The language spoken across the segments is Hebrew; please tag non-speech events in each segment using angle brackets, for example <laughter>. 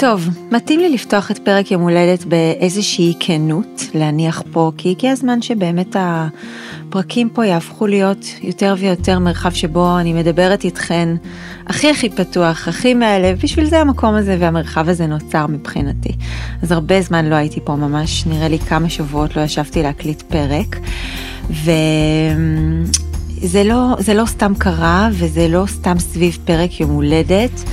טוב, מתאים לי לפתוח את פרק יום הולדת באיזושהי כנות, להניח פה, כי הגיע הזמן שבאמת הפרקים פה יהפכו להיות יותר ויותר מרחב שבו אני מדברת איתכן הכי הכי פתוח, הכי מהלב, בשביל זה המקום הזה והמרחב הזה נוצר מבחינתי. אז הרבה זמן לא הייתי פה, ממש נראה לי כמה שבועות לא ישבתי להקליט פרק, וזה לא, לא סתם קרה וזה לא סתם סביב פרק יום הולדת.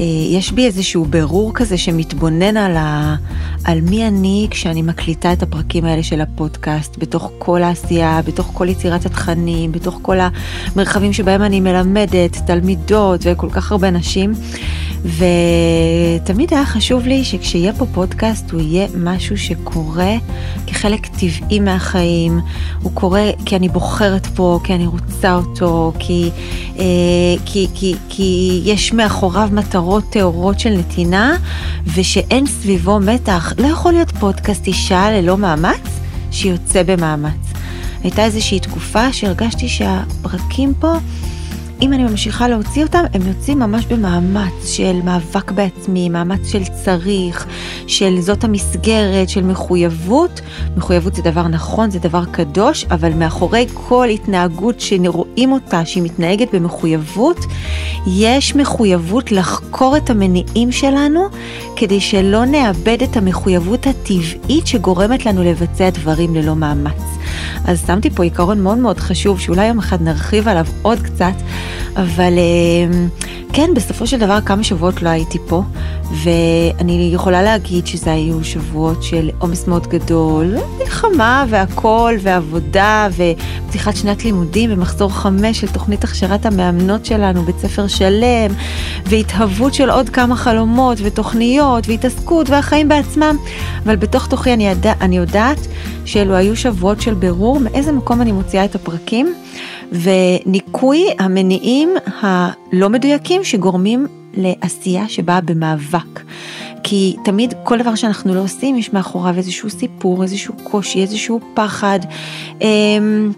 אה, יש בי איזשהו ברור כזה שמתבונן על, ה, על מי אני כשאני מקליטה את הפרקים האלה של הפודקאסט, בתוך כל העשייה, בתוך כל יצירת התכנים, בתוך כל המרחבים שבהם אני מלמדת, תלמידות וכל כך הרבה נשים. ותמיד היה חשוב לי שכשיהיה פה פודקאסט הוא יהיה משהו שקורה כחלק טבעי מהחיים, הוא קורה כי אני בוחרת פה, כי אני רוצה אותו, כי, אה, כי, כי, כי יש מאחוריו מטרות טהורות של נתינה ושאין סביבו מתח. לא יכול להיות פודקאסט אישה ללא מאמץ שיוצא במאמץ. הייתה איזושהי תקופה שהרגשתי שהפרקים פה אם אני ממשיכה להוציא אותם, הם יוצאים ממש במאמץ של מאבק בעצמי, מאמץ של צריך, של זאת המסגרת, של מחויבות. מחויבות זה דבר נכון, זה דבר קדוש, אבל מאחורי כל התנהגות שרואים אותה, שהיא מתנהגת במחויבות, יש מחויבות לחקור את המניעים שלנו, כדי שלא נאבד את המחויבות הטבעית שגורמת לנו לבצע דברים ללא מאמץ. אז שמתי פה עיקרון מאוד מאוד חשוב, שאולי יום אחד נרחיב עליו עוד קצת, אבל אמ, כן, בסופו של דבר כמה שבועות לא הייתי פה, ואני יכולה להגיד שזה היו שבועות של עומס מאוד גדול, מלחמה והכל, ועבודה, ופתיחת שנת לימודים, ומחזור חמש של תוכנית הכשרת המאמנות שלנו, בית ספר שלם, והתהוות של עוד כמה חלומות ותוכניות, והתעסקות, והחיים בעצמם, אבל בתוך תוכי אני, ידע, אני יודעת שאלו היו שבועות של בירור מאיזה מקום אני מוציאה את הפרקים. וניקוי המניעים הלא מדויקים שגורמים לעשייה שבאה במאבק. כי תמיד כל דבר שאנחנו לא עושים יש מאחוריו איזשהו סיפור, איזשהו קושי, איזשהו פחד. אמ,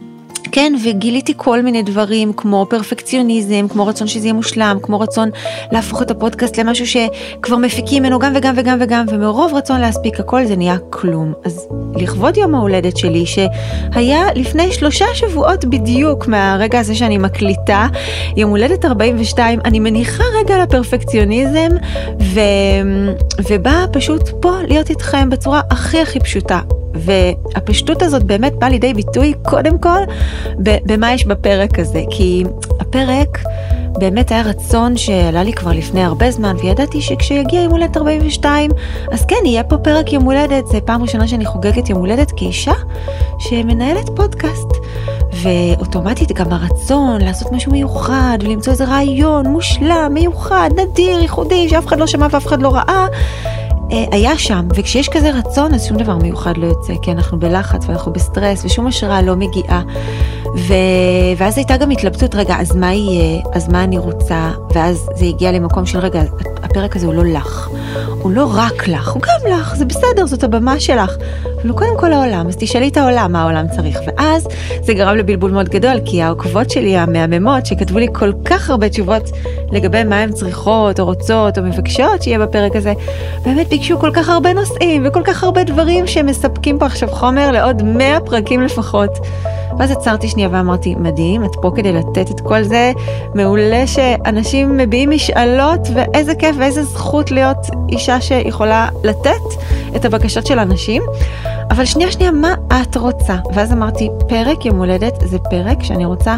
כן, וגיליתי כל מיני דברים כמו פרפקציוניזם, כמו רצון שזה יהיה מושלם, כמו רצון להפוך את הפודקאסט למשהו שכבר מפיקים ממנו גם וגם וגם וגם, ומרוב רצון להספיק הכל זה נהיה כלום. אז לכבוד יום ההולדת שלי, שהיה לפני שלושה שבועות בדיוק מהרגע הזה שאני מקליטה, יום הולדת 42, אני מניחה רגע לפרפקציוניזם, ו... ובאה פשוט פה להיות איתכם בצורה הכי הכי פשוטה. והפשטות הזאת באמת באה לידי ביטוי קודם כל במה יש בפרק הזה, כי הפרק באמת היה רצון שעלה לי כבר לפני הרבה זמן, וידעתי שכשיגיע יום הולדת 42, אז כן, יהיה פה פרק יום הולדת, זה פעם ראשונה שאני חוגגת יום הולדת כאישה שמנהלת פודקאסט. ואוטומטית גם הרצון לעשות משהו מיוחד ולמצוא איזה רעיון מושלם, מיוחד, נדיר, ייחודי, שאף אחד לא שמע ואף אחד לא ראה, אה, היה שם, וכשיש כזה רצון אז שום דבר מיוחד לא יוצא, כי אנחנו בלחץ ואנחנו בסטרס ושום השראה לא מגיעה. ו... ואז הייתה גם התלבטות, רגע, אז מה יהיה, אז מה אני רוצה, ואז זה הגיע למקום של רגע, הפרק הזה הוא לא לך, הוא לא רק לך, הוא גם לך, זה בסדר, זאת הבמה שלך, אבל הוא קודם כל העולם, אז תשאלי את העולם מה העולם צריך, ואז זה גרם לבלבול מאוד גדול, כי העוקבות שלי המהממות, שכתבו לי כל כך הרבה תשובות לגבי מה הן צריכות, או רוצות, או מבקשות שיהיה בפרק הזה, באמת ביקשו כל כך הרבה נושאים, וכל כך הרבה דברים שמספקים פה עכשיו חומר לעוד 100 פרקים לפחות. ואז עצרתי שנייה ואמרתי, מדהים, את פה כדי לתת את כל זה, מעולה שאנשים מביעים משאלות, ואיזה כיף ואיזה זכות להיות אישה שיכולה לתת את הבקשות של אנשים. אבל שנייה שנייה, מה את רוצה? ואז אמרתי, פרק יום הולדת זה פרק שאני רוצה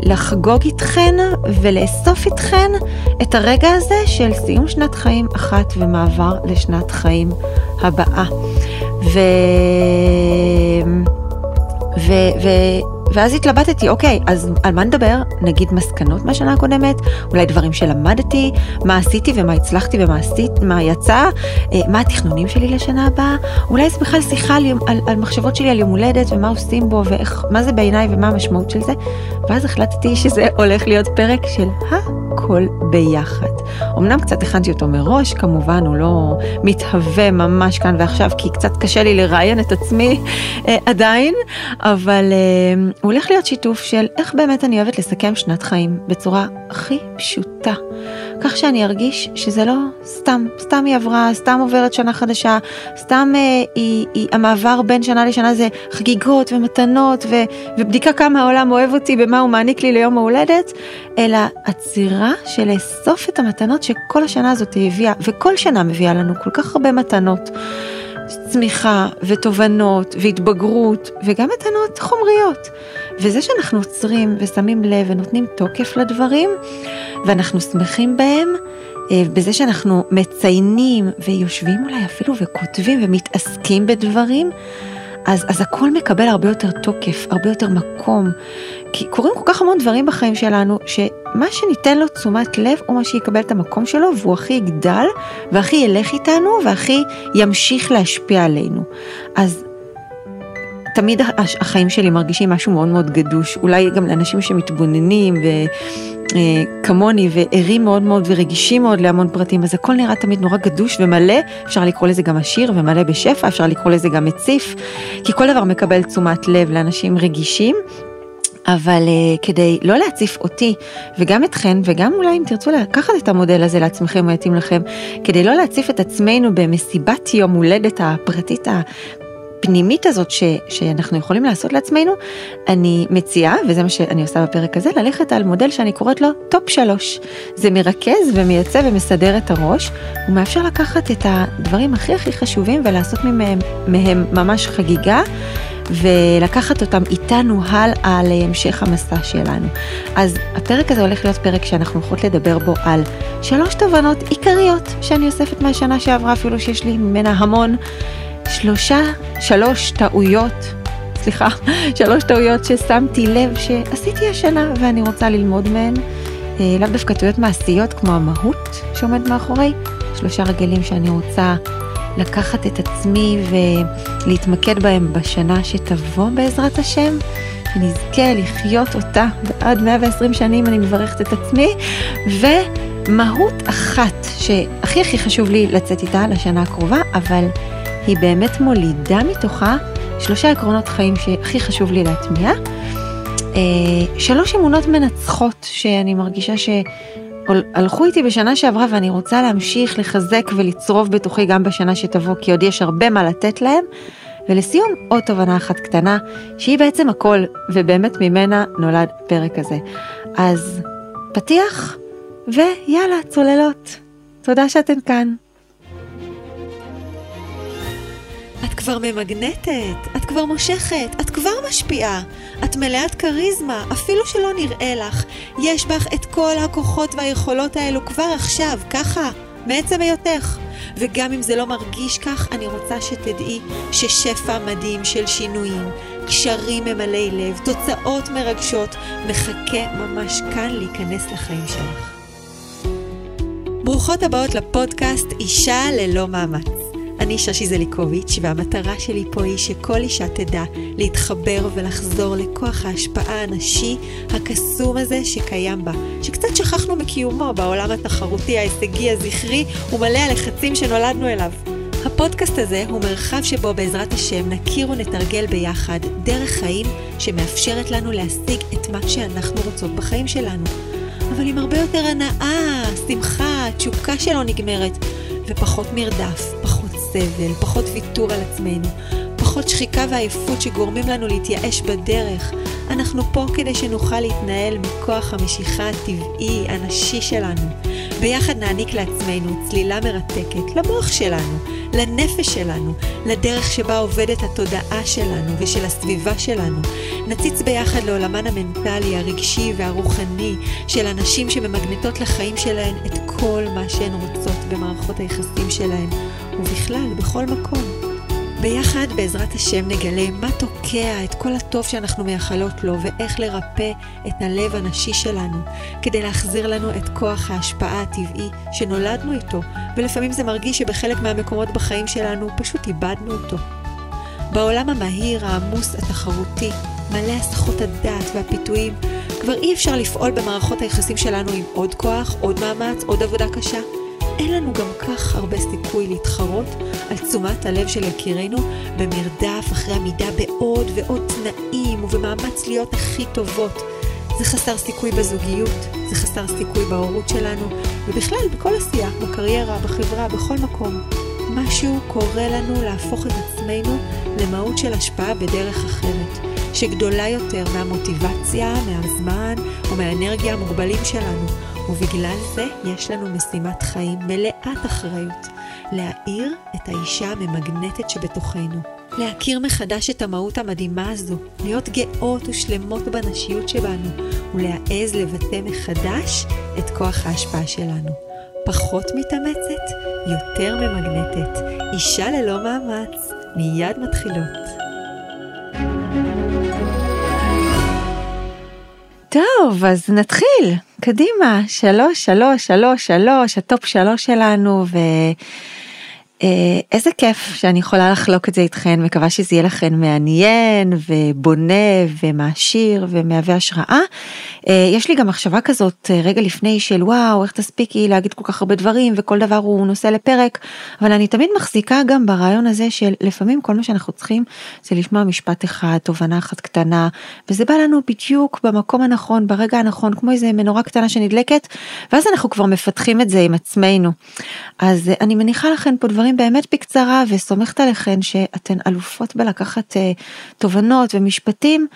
לחגוג איתכן ולאסוף איתכן את הרגע הזה של סיום שנת חיים אחת ומעבר לשנת חיים הבאה. ו... ו... ואז התלבטתי, אוקיי, אז על מה נדבר? נגיד מסקנות מהשנה הקודמת, אולי דברים שלמדתי, מה עשיתי ומה הצלחתי ומה עשית, מה יצא, אה, מה התכנונים שלי לשנה הבאה, אולי זה בכלל שיחה על, על, על מחשבות שלי על יום הולדת ומה עושים בו ומה זה בעיניי ומה המשמעות של זה, ואז החלטתי שזה <laughs> הולך להיות פרק של הכל ביחד. אמנם קצת הכנתי אותו מראש, כמובן הוא לא מתהווה ממש כאן ועכשיו, כי קצת קשה לי לראיין את עצמי אה, עדיין, אבל... אה, הולך להיות שיתוף של איך באמת אני אוהבת לסכם שנת חיים בצורה הכי פשוטה. כך שאני ארגיש שזה לא סתם, סתם היא עברה, סתם עוברת שנה חדשה, סתם אה, היא, היא, המעבר בין שנה לשנה זה חגיגות ומתנות ו, ובדיקה כמה העולם אוהב אותי במה הוא מעניק לי ליום ההולדת, אלא עצירה של לאסוף את המתנות שכל השנה הזאת הביאה, וכל שנה מביאה לנו כל כך הרבה מתנות. צמיחה ותובנות והתבגרות וגם מתנות חומריות. וזה שאנחנו עוצרים ושמים לב ונותנים תוקף לדברים ואנחנו שמחים בהם, אה, בזה שאנחנו מציינים ויושבים אולי אפילו וכותבים ומתעסקים בדברים, אז, אז הכל מקבל הרבה יותר תוקף, הרבה יותר מקום. כי קורים כל כך המון דברים בחיים שלנו, שמה שניתן לו תשומת לב הוא מה שיקבל את המקום שלו, והוא הכי יגדל, והכי ילך איתנו, והכי ימשיך להשפיע עלינו. אז תמיד החיים שלי מרגישים משהו מאוד מאוד גדוש, אולי גם לאנשים שמתבוננים ו... אה, כמוני וערים מאוד מאוד ורגישים מאוד להמון פרטים, אז הכל נראה תמיד נורא גדוש ומלא, אפשר לקרוא לזה גם עשיר ומלא בשפע, אפשר לקרוא לזה גם מציף, כי כל דבר מקבל תשומת לב לאנשים רגישים. אבל uh, כדי לא להציף אותי וגם אתכן וגם אולי אם תרצו לקחת את המודל הזה לעצמכם או יתאים לכם, כדי לא להציף את עצמנו במסיבת יום הולדת הפרטית הפנימית הזאת ש, שאנחנו יכולים לעשות לעצמנו, אני מציעה, וזה מה שאני עושה בפרק הזה, ללכת על מודל שאני קוראת לו top שלוש. זה מרכז ומייצב ומסדר את הראש, הוא מאפשר לקחת את הדברים הכי הכי חשובים ולעשות מהם, מהם ממש חגיגה. ולקחת אותם איתנו הלאה להמשך המסע שלנו. אז הפרק הזה הולך להיות פרק שאנחנו הולכות לדבר בו על שלוש תובנות עיקריות שאני אוספת מהשנה שעברה, אפילו שיש לי ממנה המון. שלושה, שלוש טעויות, סליחה, <laughs> שלוש טעויות ששמתי לב שעשיתי השנה ואני רוצה ללמוד מהן. אה, לאו דווקא טעויות מעשיות כמו המהות שעומד מאחורי, שלושה רגלים שאני רוצה לקחת את עצמי ולהתמקד בהם בשנה שתבוא בעזרת השם, שנזכה לחיות אותה עד 120 שנים, אני מברכת את עצמי, ומהות אחת שהכי הכי חשוב לי לצאת איתה לשנה הקרובה, אבל היא באמת מולידה מתוכה שלושה עקרונות חיים שהכי חשוב לי להטמיע. אה, שלוש אמונות מנצחות שאני מרגישה שהלכו איתי בשנה שעברה ואני רוצה להמשיך לחזק ולצרוב בתוכי גם בשנה שתבוא, כי עוד יש הרבה מה לתת להם. ולסיום, עוד תובנה אחת קטנה, שהיא בעצם הכל, ובאמת ממנה נולד פרק הזה. אז פתיח, ויאללה, צוללות. תודה שאתן כאן. את כבר ממגנטת, את כבר מושכת, את כבר משפיעה. את מלאת כריזמה, אפילו שלא נראה לך. יש בך את כל הכוחות והיכולות האלו כבר עכשיו, ככה, מעצם היותך. וגם אם זה לא מרגיש כך, אני רוצה שתדעי ששפע מדהים של שינויים, קשרים ממלאי לב, תוצאות מרגשות, מחכה ממש כאן להיכנס לחיים שלך. ברוכות הבאות לפודקאסט אישה ללא מאמץ. אני ששי זליקוביץ', והמטרה שלי פה היא שכל אישה תדע להתחבר ולחזור לכוח ההשפעה הנשי הקסום הזה שקיים בה, שקצת שכחנו מקיומו בעולם התחרותי, ההישגי, הזכרי, ומלא הלחצים שנולדנו אליו. הפודקאסט הזה הוא מרחב שבו בעזרת השם נכיר ונתרגל ביחד דרך חיים שמאפשרת לנו להשיג את מה שאנחנו רוצות בחיים שלנו. אבל עם הרבה יותר הנאה, שמחה, תשוקה שלא נגמרת, ופחות מרדף, פחות סבל, פחות ויתור על עצמנו, פחות שחיקה ועייפות שגורמים לנו להתייאש בדרך. אנחנו פה כדי שנוכל להתנהל מכוח המשיכה הטבעי, הנשי שלנו. ביחד נעניק לעצמנו צלילה מרתקת למוח שלנו, לנפש שלנו, לדרך שבה עובדת התודעה שלנו ושל הסביבה שלנו. נציץ ביחד לעולמן המנטלי, הרגשי והרוחני של אנשים שממגנטות לחיים שלהן את כל מה שהן רוצות במערכות היחסים שלהן, ובכלל, בכל מקום. ביחד, בעזרת השם, נגלה מה תוקע את כל הטוב שאנחנו מייחלות לו, ואיך לרפא את הלב הנשי שלנו, כדי להחזיר לנו את כוח ההשפעה הטבעי שנולדנו איתו, ולפעמים זה מרגיש שבחלק מהמקומות בחיים שלנו פשוט איבדנו אותו. בעולם המהיר, העמוס, התחרותי, מלא הסחות הדעת והפיתויים, כבר אי אפשר לפעול במערכות היחסים שלנו עם עוד כוח, עוד מאמץ, עוד עבודה קשה. אין לנו גם כך הרבה סיכוי להתחרות על תשומת הלב של יקירינו במרדף אחרי עמידה בעוד ועוד תנאים ובמאמץ להיות הכי טובות. זה חסר סיכוי בזוגיות, זה חסר סיכוי בהורות שלנו, ובכלל בכל עשייה, בקריירה, בחברה, בכל מקום. משהו קורה לנו להפוך את עצמנו למהות של השפעה בדרך אחרת, שגדולה יותר מהמוטיבציה, מהזמן ומהאנרגיה המוגבלים שלנו, ובגלל זה יש לנו משימת חיים מלאת אחריות, להאיר את האישה הממגנטת שבתוכנו. להכיר מחדש את המהות המדהימה הזו, להיות גאות ושלמות בנשיות שבנו, ולהעז לבטא מחדש את כוח ההשפעה שלנו. פחות מתאמצת, יותר ממגנטת. אישה ללא מאמץ, מיד מתחילות. טוב, אז נתחיל. קדימה, שלוש, שלוש, שלוש, שלוש, הטופ שלוש שלנו, ו... איזה כיף שאני יכולה לחלוק את זה איתכן, מקווה שזה יהיה לכן מעניין ובונה ומעשיר ומהווה השראה. אה, יש לי גם מחשבה כזאת אה, רגע לפני של וואו איך תספיקי להגיד כל כך הרבה דברים וכל דבר הוא נושא לפרק, אבל אני תמיד מחזיקה גם ברעיון הזה של לפעמים כל מה שאנחנו צריכים זה לשמוע משפט אחד, תובנה אחת קטנה, וזה בא לנו בדיוק במקום הנכון, ברגע הנכון, כמו איזה מנורה קטנה שנדלקת, ואז אנחנו כבר מפתחים את זה עם עצמנו. אז אני מניחה לכן פה דברים דברים באמת בקצרה וסומכת עליכן שאתן אלופות בלקחת אה, תובנות ומשפטים,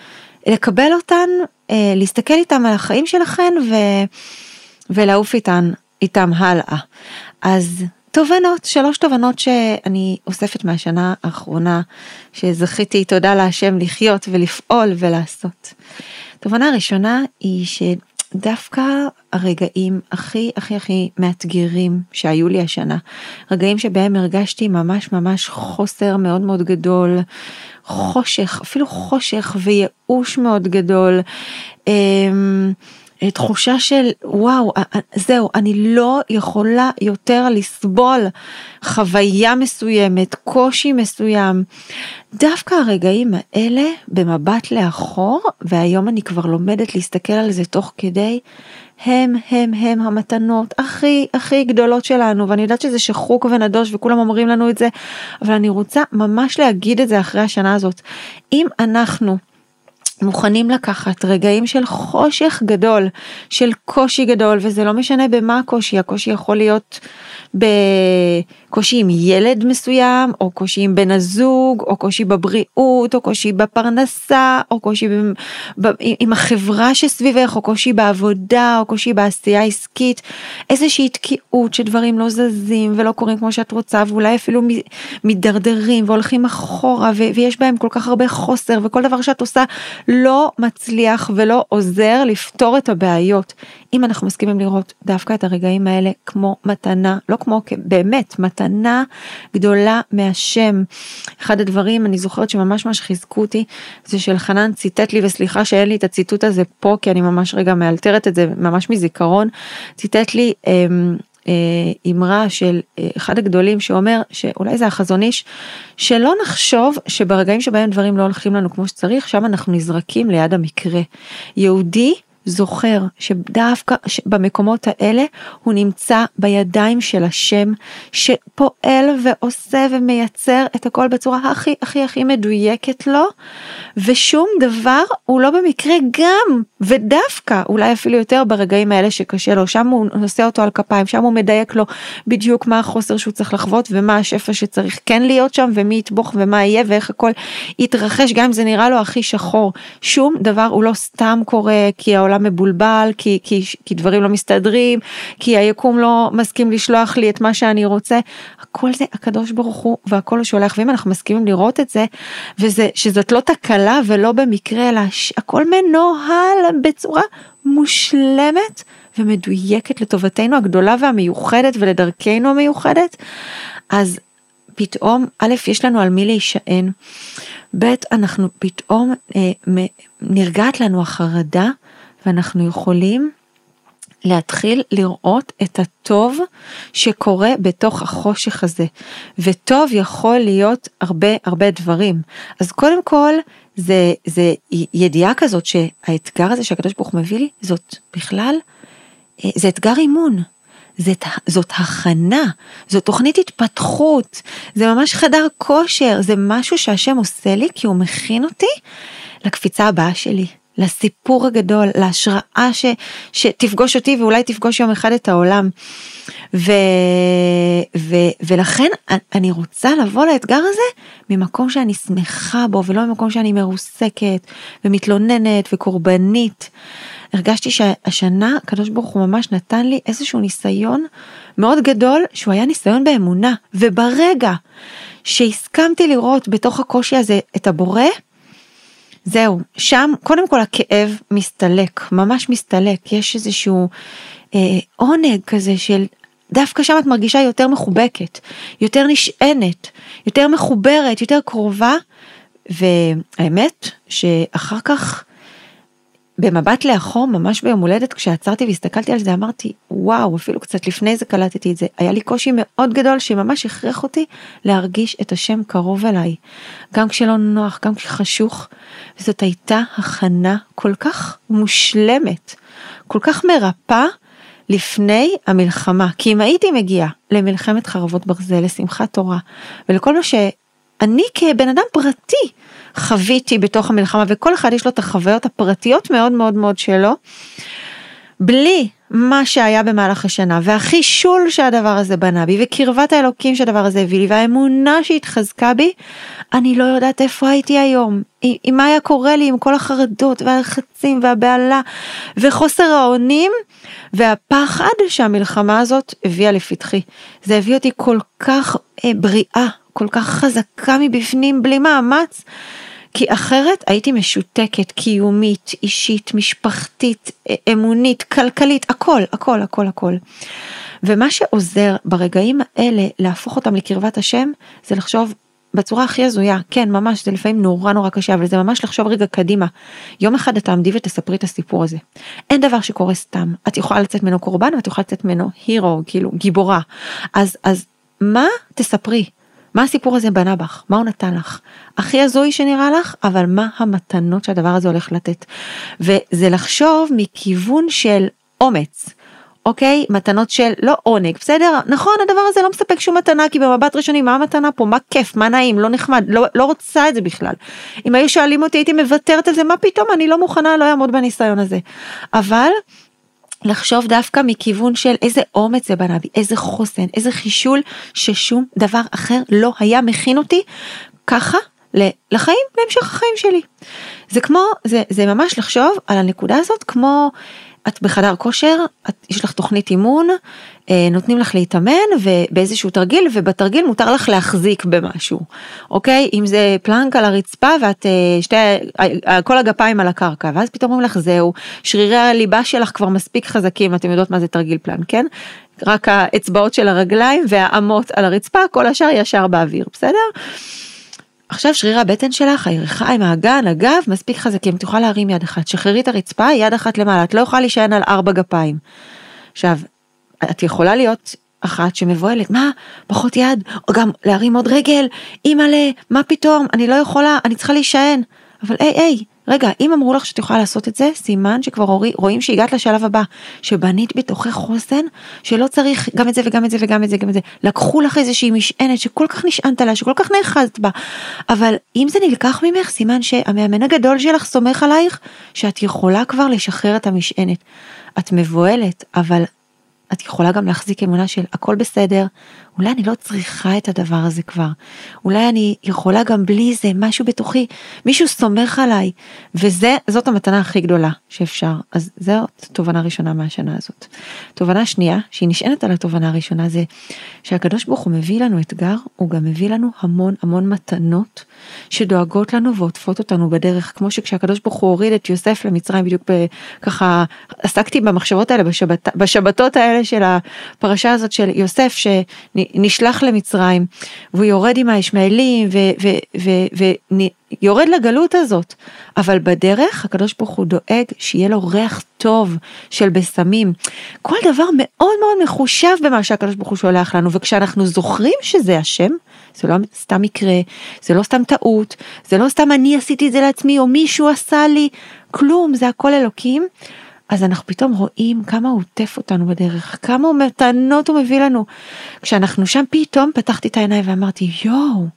לקבל אותן, אה, להסתכל איתם על החיים שלכן ו, ולעוף איתן, איתם הלאה. אז תובנות, שלוש תובנות שאני אוספת מהשנה האחרונה, שזכיתי, תודה להשם, לחיות ולפעול ולעשות. תובנה ראשונה היא ש... דווקא הרגעים הכי הכי הכי מאתגרים שהיו לי השנה, רגעים שבהם הרגשתי ממש ממש חוסר מאוד מאוד גדול, חושך, אפילו חושך וייאוש מאוד גדול. אמ, תחושה של וואו זהו אני לא יכולה יותר לסבול חוויה מסוימת קושי מסוים. דווקא הרגעים האלה במבט לאחור והיום אני כבר לומדת להסתכל על זה תוך כדי הם הם הם המתנות הכי הכי גדולות שלנו ואני יודעת שזה שחוק ונדוש וכולם אומרים לנו את זה אבל אני רוצה ממש להגיד את זה אחרי השנה הזאת. אם אנחנו מוכנים לקחת רגעים של חושך גדול, של קושי גדול, וזה לא משנה במה הקושי, הקושי יכול להיות בקושי עם ילד מסוים, או קושי עם בן הזוג, או קושי בבריאות, או קושי בפרנסה, או קושי ב, ב, עם החברה שסביבך, או קושי בעבודה, או קושי בעשייה עסקית, איזושהי תקיעות שדברים לא זזים ולא קורים כמו שאת רוצה, ואולי אפילו מידרדרים והולכים אחורה, ו, ויש בהם כל כך הרבה חוסר, וכל דבר שאת עושה לא מצליח ולא עוזר לפתור את הבעיות. אם אנחנו מסכימים לראות דווקא את הרגעים האלה כמו מתנה, לא כמו באמת מתנה גדולה מהשם. אחד הדברים אני זוכרת שממש ממש חיזקו אותי זה של חנן ציטט לי וסליחה שאין לי את הציטוט הזה פה כי אני ממש רגע מאלתרת את זה ממש מזיכרון ציטט לי אמ, אה, אמרה של אה, אחד הגדולים שאומר שאולי זה החזון איש שלא נחשוב שברגעים שבהם דברים לא הולכים לנו כמו שצריך שם אנחנו נזרקים ליד המקרה. יהודי זוכר שדווקא במקומות האלה הוא נמצא בידיים של השם שפועל ועושה ומייצר את הכל בצורה הכי הכי הכי מדויקת לו ושום דבר הוא לא במקרה גם ודווקא אולי אפילו יותר ברגעים האלה שקשה לו שם הוא נושא אותו על כפיים שם הוא מדייק לו בדיוק מה החוסר שהוא צריך לחוות ומה השפע שצריך כן להיות שם ומי יתבוך ומה יהיה ואיך הכל יתרחש גם אם זה נראה לו הכי שחור. שום דבר הוא לא סתם קורה כי העולם העולם מבולבל, כי, כי, כי דברים לא מסתדרים, כי היקום לא מסכים לשלוח לי את מה שאני רוצה. הכל זה הקדוש ברוך הוא והכל הוא שולח, ואם אנחנו מסכימים לראות את זה, וזה, שזאת לא תקלה ולא במקרה, אלא הכל מנוהל בצורה מושלמת ומדויקת לטובתנו הגדולה והמיוחדת ולדרכנו המיוחדת, אז פתאום, א', יש לנו על מי להישען, ב', אנחנו פתאום אה, נרגעת לנו החרדה ואנחנו יכולים להתחיל לראות את הטוב שקורה בתוך החושך הזה. וטוב יכול להיות הרבה הרבה דברים. אז קודם כל זה, זה ידיעה כזאת שהאתגר הזה שהקדוש ברוך הוא מביא לי זאת בכלל, אה, זה אתגר אימון. זאת, זאת הכנה, זאת תוכנית התפתחות, זה ממש חדר כושר, זה משהו שהשם עושה לי כי הוא מכין אותי לקפיצה הבאה שלי. לסיפור הגדול, להשראה ש, שתפגוש אותי ואולי תפגוש יום אחד את העולם. ו, ו, ולכן אני רוצה לבוא לאתגר הזה ממקום שאני שמחה בו ולא ממקום שאני מרוסקת ומתלוננת וקורבנית. הרגשתי שהשנה הקדוש ברוך הוא ממש נתן לי איזשהו ניסיון מאוד גדול שהוא היה ניסיון באמונה וברגע שהסכמתי לראות בתוך הקושי הזה את הבורא, זהו, שם קודם כל הכאב מסתלק, ממש מסתלק, יש איזשהו אה, עונג כזה של דווקא שם את מרגישה יותר מחובקת, יותר נשענת, יותר מחוברת, יותר קרובה, והאמת שאחר כך במבט לאחור, ממש ביום הולדת, כשעצרתי והסתכלתי על זה, אמרתי, וואו, אפילו קצת לפני זה קלטתי את זה. היה לי קושי מאוד גדול שממש הכריח אותי להרגיש את השם קרוב אליי. גם כשלא נוח, גם כשחשוך. וזאת הייתה הכנה כל כך מושלמת, כל כך מרפאה. לפני המלחמה, כי אם הייתי מגיעה למלחמת חרבות ברזל, לשמחת תורה, ולכל מה שאני כבן אדם פרטי חוויתי בתוך המלחמה, וכל אחד יש לו את החוויות הפרטיות מאוד מאוד מאוד שלו, בלי מה שהיה במהלך השנה, והחישול שהדבר הזה בנה בי, וקרבת האלוקים שהדבר הזה הביא לי, והאמונה שהתחזקה בי, אני לא יודעת איפה הייתי היום, עם מה היה קורה לי עם כל החרדות והלחצים והבהלה וחוסר האונים והפחד שהמלחמה הזאת הביאה לפתחי. זה הביא אותי כל כך אה, בריאה, כל כך חזקה מבפנים בלי מאמץ. כי אחרת הייתי משותקת, קיומית, אישית, משפחתית, אה, אמונית, כלכלית, הכל, הכל, הכל, הכל. ומה שעוזר ברגעים האלה להפוך אותם לקרבת השם, זה לחשוב בצורה הכי הזויה, כן ממש זה לפעמים נורא נורא קשה אבל זה ממש לחשוב רגע קדימה. יום אחד את תעמדי ותספרי את הסיפור הזה. אין דבר שקורה סתם, את יכולה לצאת ממנו קורבן ואת יכולה לצאת ממנו הירו, כאילו גיבורה. אז אז מה תספרי? מה הסיפור הזה בנה בך? מה הוא נתן לך? הכי הזוי שנראה לך, אבל מה המתנות שהדבר הזה הולך לתת? וזה לחשוב מכיוון של אומץ. אוקיי? מתנות של לא עונג, בסדר? נכון, הדבר הזה לא מספק שום מתנה, כי במבט ראשוני, מה המתנה פה? מה כיף? מה נעים? לא נחמד? לא, לא רוצה את זה בכלל. אם היו שואלים אותי, הייתי מוותרת על זה, מה פתאום? אני לא מוכנה, לא אעמוד בניסיון הזה. אבל... לחשוב דווקא מכיוון של איזה אומץ זה בנה בי, איזה חוסן, איזה חישול ששום דבר אחר לא היה מכין אותי ככה לחיים, להמשך החיים שלי. זה כמו, זה, זה ממש לחשוב על הנקודה הזאת כמו את בחדר כושר, את, יש לך תוכנית אימון, נותנים לך להתאמן ובאיזשהו תרגיל ובתרגיל מותר לך להחזיק במשהו, אוקיי? אם זה פלנק על הרצפה ואת אה, שתי, אה, כל הגפיים על הקרקע ואז פתאום אומרים לך זהו, שרירי הליבה שלך כבר מספיק חזקים, אתם יודעות מה זה תרגיל פלנק, כן? רק האצבעות של הרגליים והאמות על הרצפה, כל השאר ישר באוויר, בסדר? עכשיו שריר הבטן שלך, הירכיים, האגן, הגב, מספיק חזקים, תוכל להרים יד אחת, שחררי את הרצפה, יד אחת למעלה, את לא יכולה להישען על ארבע גפיים. עכשיו, את יכולה להיות אחת שמבוהלת, מה, פחות יד, או גם להרים עוד רגל, אימא'לה, מה פתאום, אני לא יכולה, אני צריכה להישען. אבל היי, היי, רגע, אם אמרו לך שאת יכולה לעשות את זה, סימן שכבר רואים שהגעת לשלב הבא, שבנית בתוכך חוסן, שלא צריך גם את זה וגם את זה וגם את זה, גם את זה. לקחו לך איזושהי משענת שכל כך נשענת עליה, שכל כך נאחזת בה, אבל אם זה נלקח ממך, סימן שהמאמן הגדול שלך סומך עלייך, שאת יכולה כבר לשחרר את המשענת. את מבוהלת, אבל את יכולה גם להחזיק אמונה של הכל בסדר, אולי אני לא צריכה את הדבר הזה כבר, אולי אני יכולה גם בלי זה, משהו בתוכי, מישהו סומך עליי, וזאת המתנה הכי גדולה שאפשר. אז זאת תובנה ראשונה מהשנה הזאת. תובנה שנייה, שהיא נשענת על התובנה הראשונה, זה שהקדוש ברוך הוא מביא לנו אתגר, הוא גם מביא לנו המון המון מתנות שדואגות לנו ועוטפות אותנו בדרך, כמו שכשהקדוש ברוך הוא הוריד את יוסף למצרים, בדיוק ככה עסקתי במחשבות האלה בשבת, בשבתות האלה של הפרשה הזאת של יוסף, ש... נשלח למצרים, והוא יורד עם הישמעאלים ויורד לגלות הזאת, אבל בדרך הקדוש ברוך הוא דואג שיהיה לו ריח טוב של בשמים. כל דבר מאוד מאוד מחושב במה שהקדוש ברוך הוא שולח לנו, וכשאנחנו זוכרים שזה השם, זה לא סתם מקרה, זה לא סתם טעות, זה לא סתם אני עשיתי את זה לעצמי או מישהו עשה לי, כלום, זה הכל אלוקים. אז אנחנו פתאום רואים כמה הוא עוטף אותנו בדרך, כמה מתנות הוא מביא לנו. כשאנחנו שם פתאום פתחתי את העיניים ואמרתי יואו,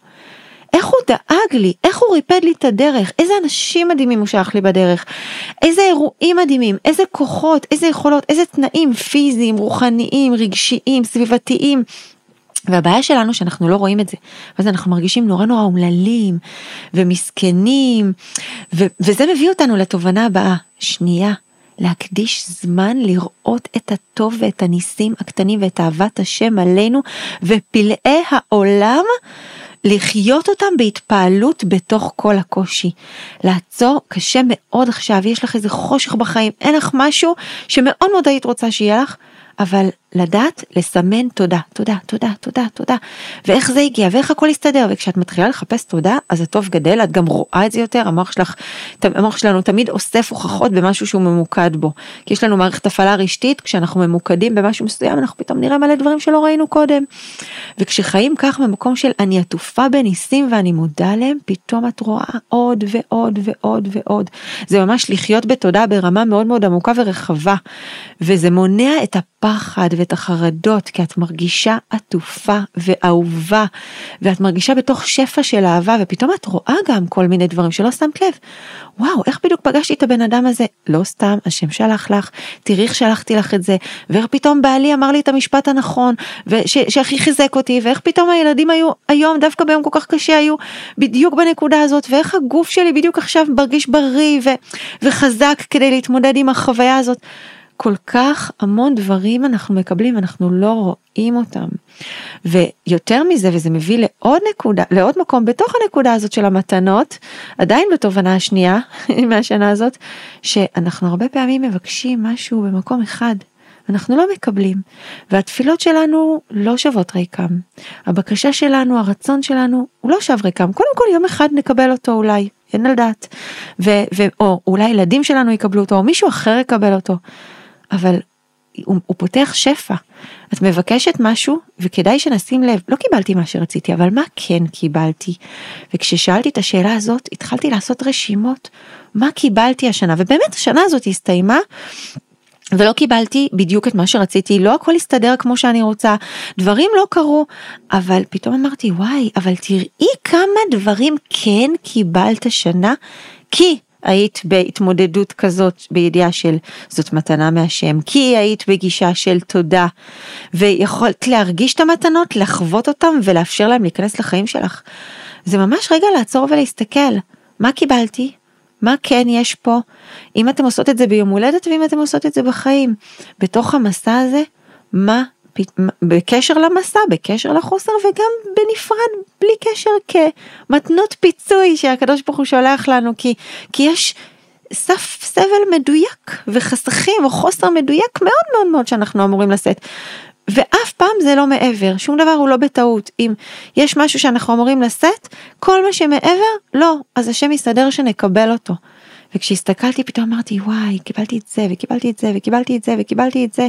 איך הוא דאג לי, איך הוא ריפד לי את הדרך, איזה אנשים מדהימים הוא שלח לי בדרך, איזה אירועים מדהימים, איזה כוחות, איזה יכולות, איזה תנאים פיזיים, רוחניים, רגשיים, סביבתיים. והבעיה שלנו שאנחנו לא רואים את זה, ואז אנחנו מרגישים נורא נורא אומללים ומסכנים, ו- וזה מביא אותנו לתובנה הבאה, שנייה, להקדיש זמן לראות את הטוב ואת הניסים הקטנים ואת אהבת השם עלינו ופלאי העולם. לחיות אותם בהתפעלות בתוך כל הקושי. לעצור קשה מאוד עכשיו, יש לך איזה חושך בחיים, אין לך משהו שמאוד מאוד היית רוצה שיהיה לך, אבל לדעת לסמן תודה, תודה, תודה, תודה, תודה, ואיך זה הגיע, ואיך הכל הסתדר, וכשאת מתחילה לחפש תודה, אז הטוב גדל, את גם רואה את זה יותר, המוח שלך, המוח שלנו תמיד אוסף הוכחות במשהו שהוא ממוקד בו, כי יש לנו מערכת הפעלה רשתית, כשאנחנו ממוקדים במשהו מסוים, אנחנו פתאום נראה מלא דברים שלא ראינו קודם, וכשחיים כך במקום של אני עטופה בניסים ואני מודה להם, פתאום את רואה עוד ועוד ועוד ועוד, זה ממש לחיות בתודה ברמה מאוד מאוד עמוקה ורחבה, וזה מונע את הפחד ואת החרדות, כי את מרגישה עטופה ואהובה, ואת מרגישה בתוך שפע של אהבה, ופתאום את רואה גם כל מיני דברים שלא שמת לב. וואו, איך בדיוק פגשתי את הבן אדם הזה? לא סתם, השם שלח לך, תראי איך שלחתי לך את זה, ואיך פתאום בעלי אמר לי את המשפט הנכון, שהכי חיזק אותי, ואיך פתאום הילדים היו היום, דווקא ביום כל כך קשה, היו בדיוק בנקודה הזאת, ואיך הגוף שלי בדיוק עכשיו מרגיש בריא ו- וחזק כדי להתמודד עם החוויה הזאת. כל כך המון דברים אנחנו מקבלים, אנחנו לא רואים אותם. ויותר מזה, וזה מביא לעוד נקודה, לעוד מקום בתוך הנקודה הזאת של המתנות, עדיין בתובנה השנייה <laughs> מהשנה הזאת, שאנחנו הרבה פעמים מבקשים משהו במקום אחד. אנחנו לא מקבלים, והתפילות שלנו לא שוות ריקם. הבקשה שלנו, הרצון שלנו, הוא לא שב ריקם. קודם כל יום אחד נקבל אותו אולי, אין לדעת. ו- ו- או אולי ילדים שלנו יקבלו אותו, או מישהו אחר יקבל אותו. אבל הוא, הוא פותח שפע. את מבקשת משהו וכדאי שנשים לב, לא קיבלתי מה שרציתי, אבל מה כן קיבלתי? וכששאלתי את השאלה הזאת, התחלתי לעשות רשימות, מה קיבלתי השנה, ובאמת השנה הזאת הסתיימה. ולא קיבלתי בדיוק את מה שרציתי, לא הכל הסתדר כמו שאני רוצה, דברים לא קרו, אבל פתאום אמרתי וואי, אבל תראי כמה דברים כן קיבלת השנה, כי היית בהתמודדות כזאת בידיעה של זאת מתנה מהשם, כי היית בגישה של תודה, ויכולת להרגיש את המתנות, לחוות אותם ולאפשר להם להיכנס לחיים שלך. זה ממש רגע לעצור ולהסתכל, מה קיבלתי? מה כן יש פה? אם אתם עושות את זה ביום הולדת ואם אתם עושות את זה בחיים, בתוך המסע הזה, מה בקשר למסע, בקשר לחוסר וגם בנפרד בלי קשר כמתנות פיצוי שהקדוש ברוך הוא שולח לנו כי, כי יש סף סבל מדויק וחסכים או חוסר מדויק מאוד מאוד מאוד שאנחנו אמורים לשאת. ואף פעם זה לא מעבר, שום דבר הוא לא בטעות. אם יש משהו שאנחנו אמורים לשאת, כל מה שמעבר, לא, אז השם יסדר שנקבל אותו. וכשהסתכלתי פתאום אמרתי וואי קיבלתי את זה וקיבלתי את זה וקיבלתי את זה וקיבלתי את זה.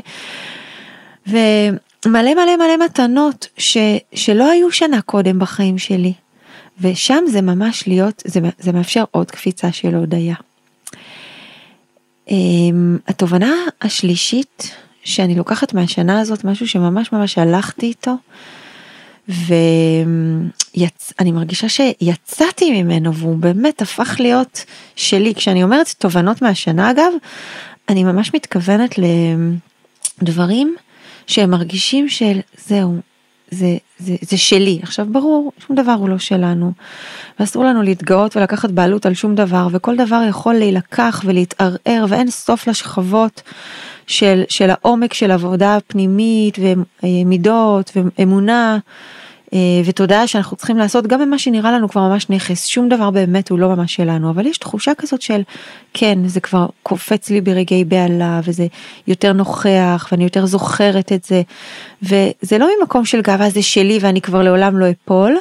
ומלא מלא מלא מתנות ש, שלא היו שנה קודם בחיים שלי. ושם זה ממש להיות, זה, זה מאפשר עוד קפיצה של הודיה. אמ, התובנה השלישית שאני לוקחת מהשנה הזאת, משהו שממש ממש הלכתי איתו, ואני מרגישה שיצאתי ממנו והוא באמת הפך להיות שלי. כשאני אומרת תובנות מהשנה אגב, אני ממש מתכוונת לדברים שהם מרגישים של זהו, זה, זה, זה שלי. עכשיו ברור, שום דבר הוא לא שלנו, ואסור לנו להתגאות ולקחת בעלות על שום דבר, וכל דבר יכול להילקח ולהתערער, ואין סוף לשכבות של, של העומק של עבודה פנימית ומידות ואמונה. אה, ותודעה שאנחנו צריכים לעשות גם במה שנראה לנו כבר ממש נכס, שום דבר באמת הוא לא ממש שלנו, אבל יש תחושה כזאת של כן, זה כבר קופץ לי ברגעי בהלה וזה יותר נוכח ואני יותר זוכרת את זה, וזה לא ממקום של גאווה זה שלי ואני כבר לעולם לא אפול,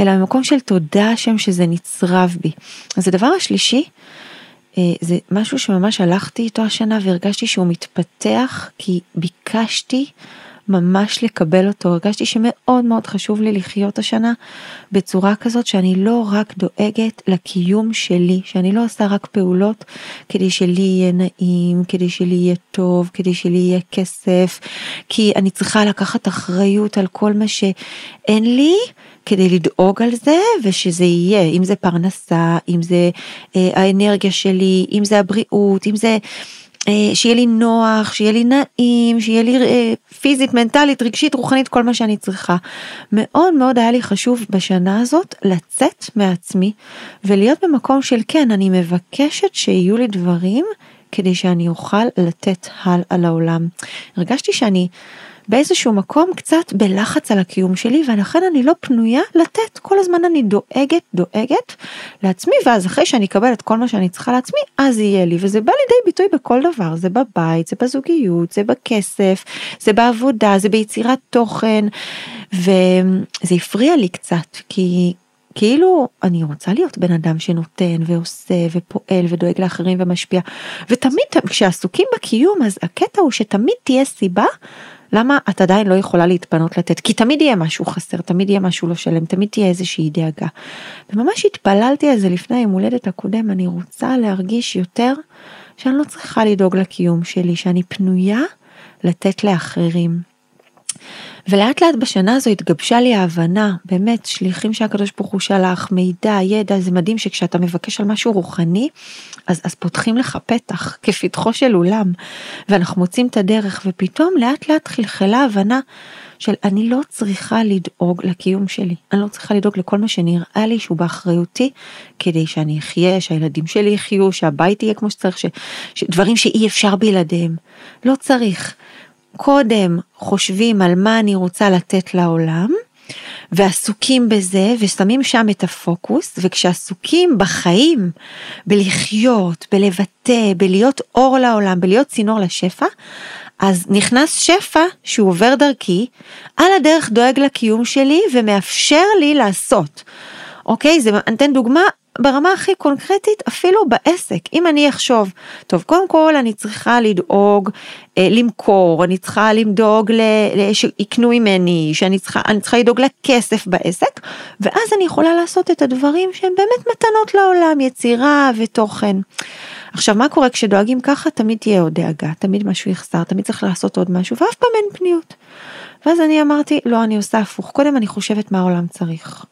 אלא ממקום של תודה השם שזה נצרב בי. אז הדבר השלישי, אה, זה משהו שממש הלכתי איתו השנה והרגשתי שהוא מתפתח כי ביקשתי ממש לקבל אותו. הרגשתי שמאוד מאוד חשוב לי לחיות השנה בצורה כזאת שאני לא רק דואגת לקיום שלי, שאני לא עושה רק פעולות כדי שלי יהיה נעים, כדי שלי יהיה טוב, כדי שלי יהיה כסף, כי אני צריכה לקחת אחריות על כל מה שאין לי. כדי לדאוג על זה ושזה יהיה, אם זה פרנסה, אם זה אה, האנרגיה שלי, אם זה הבריאות, אם זה שיהיה לי נוח, שיהיה לי נעים, שיהיה לי אה, פיזית, מנטלית, רגשית, רוחנית, כל מה שאני צריכה. מאוד מאוד היה לי חשוב בשנה הזאת לצאת מעצמי ולהיות במקום של כן, אני מבקשת שיהיו לי דברים כדי שאני אוכל לתת הלאה לעולם. הרגשתי שאני באיזשהו מקום קצת בלחץ על הקיום שלי ולכן אני לא פנויה לתת כל הזמן אני דואגת דואגת לעצמי ואז אחרי שאני אקבל את כל מה שאני צריכה לעצמי אז יהיה לי. וזה בא לידי ביטוי בכל דבר. זה בבית זה בזוגיות זה בכסף זה בעבודה זה ביצירת תוכן וזה הפריע לי קצת כי כאילו אני רוצה להיות בן אדם שנותן ועושה ופועל ודואג לאחרים ומשפיע. ותמיד כשעסוקים בקיום אז הקטע הוא שתמיד תהיה סיבה למה את עדיין לא יכולה להתפנות לתת? כי תמיד יהיה משהו חסר, תמיד יהיה משהו לא שלם, תמיד תהיה איזושהי דאגה. וממש התפללתי על זה לפני היום הולדת הקודם, אני רוצה להרגיש יותר שאני לא צריכה לדאוג לקיום שלי, שאני פנויה לתת לאחרים. ולאט לאט בשנה הזו התגבשה לי ההבנה, באמת, שליחים שהקדוש ברוך הוא שלח, מידע, ידע, זה מדהים שכשאתה מבקש על משהו רוחני, אז, אז פותחים לך פתח כפתחו של אולם, ואנחנו מוצאים את הדרך, ופתאום לאט לאט חלחלה הבנה של אני לא צריכה לדאוג לקיום שלי, אני לא צריכה לדאוג לכל מה שנראה לי שהוא באחריותי, כדי שאני אחיה, שהילדים שלי יחיו, שהבית יהיה כמו שצריך, ש, דברים שאי אפשר בלעדיהם. לא צריך. קודם חושבים על מה אני רוצה לתת לעולם, ועסוקים בזה ושמים שם את הפוקוס וכשעסוקים בחיים בלחיות בלבטא בלהיות אור לעולם בלהיות צינור לשפע אז נכנס שפע שהוא עובר דרכי על הדרך דואג לקיום שלי ומאפשר לי לעשות. אוקיי זה אני אתן דוגמה ברמה הכי קונקרטית אפילו בעסק אם אני אחשוב טוב קודם כל אני צריכה לדאוג אה, למכור אני צריכה לדאוג שיקנו ממני שאני צריכה אני צריכה לדאוג לכסף בעסק ואז אני יכולה לעשות את הדברים שהם באמת מתנות לעולם יצירה ותוכן. עכשיו מה קורה כשדואגים ככה תמיד תהיה עוד דאגה תמיד משהו יחסר תמיד צריך לעשות עוד משהו ואף פעם אין פניות. ואז אני אמרתי לא אני עושה הפוך קודם אני חושבת מה העולם צריך.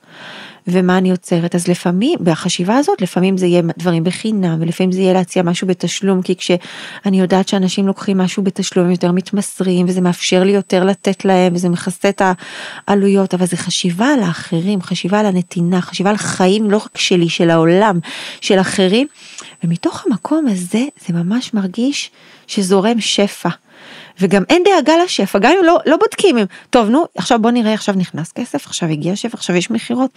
ומה אני עוצרת אז לפעמים בחשיבה הזאת לפעמים זה יהיה דברים בחינם ולפעמים זה יהיה להציע משהו בתשלום כי כשאני יודעת שאנשים לוקחים משהו בתשלום יותר מתמסרים וזה מאפשר לי יותר לתת להם וזה מכסה את העלויות אבל זה חשיבה על האחרים חשיבה על הנתינה חשיבה על חיים לא רק שלי של העולם של אחרים ומתוך המקום הזה זה ממש מרגיש שזורם שפע. וגם אין דאגה לשפע, גם אם לא, לא בודקים, אם, טוב נו, עכשיו בוא נראה, עכשיו נכנס כסף, עכשיו הגיע שפע, עכשיו יש מכירות.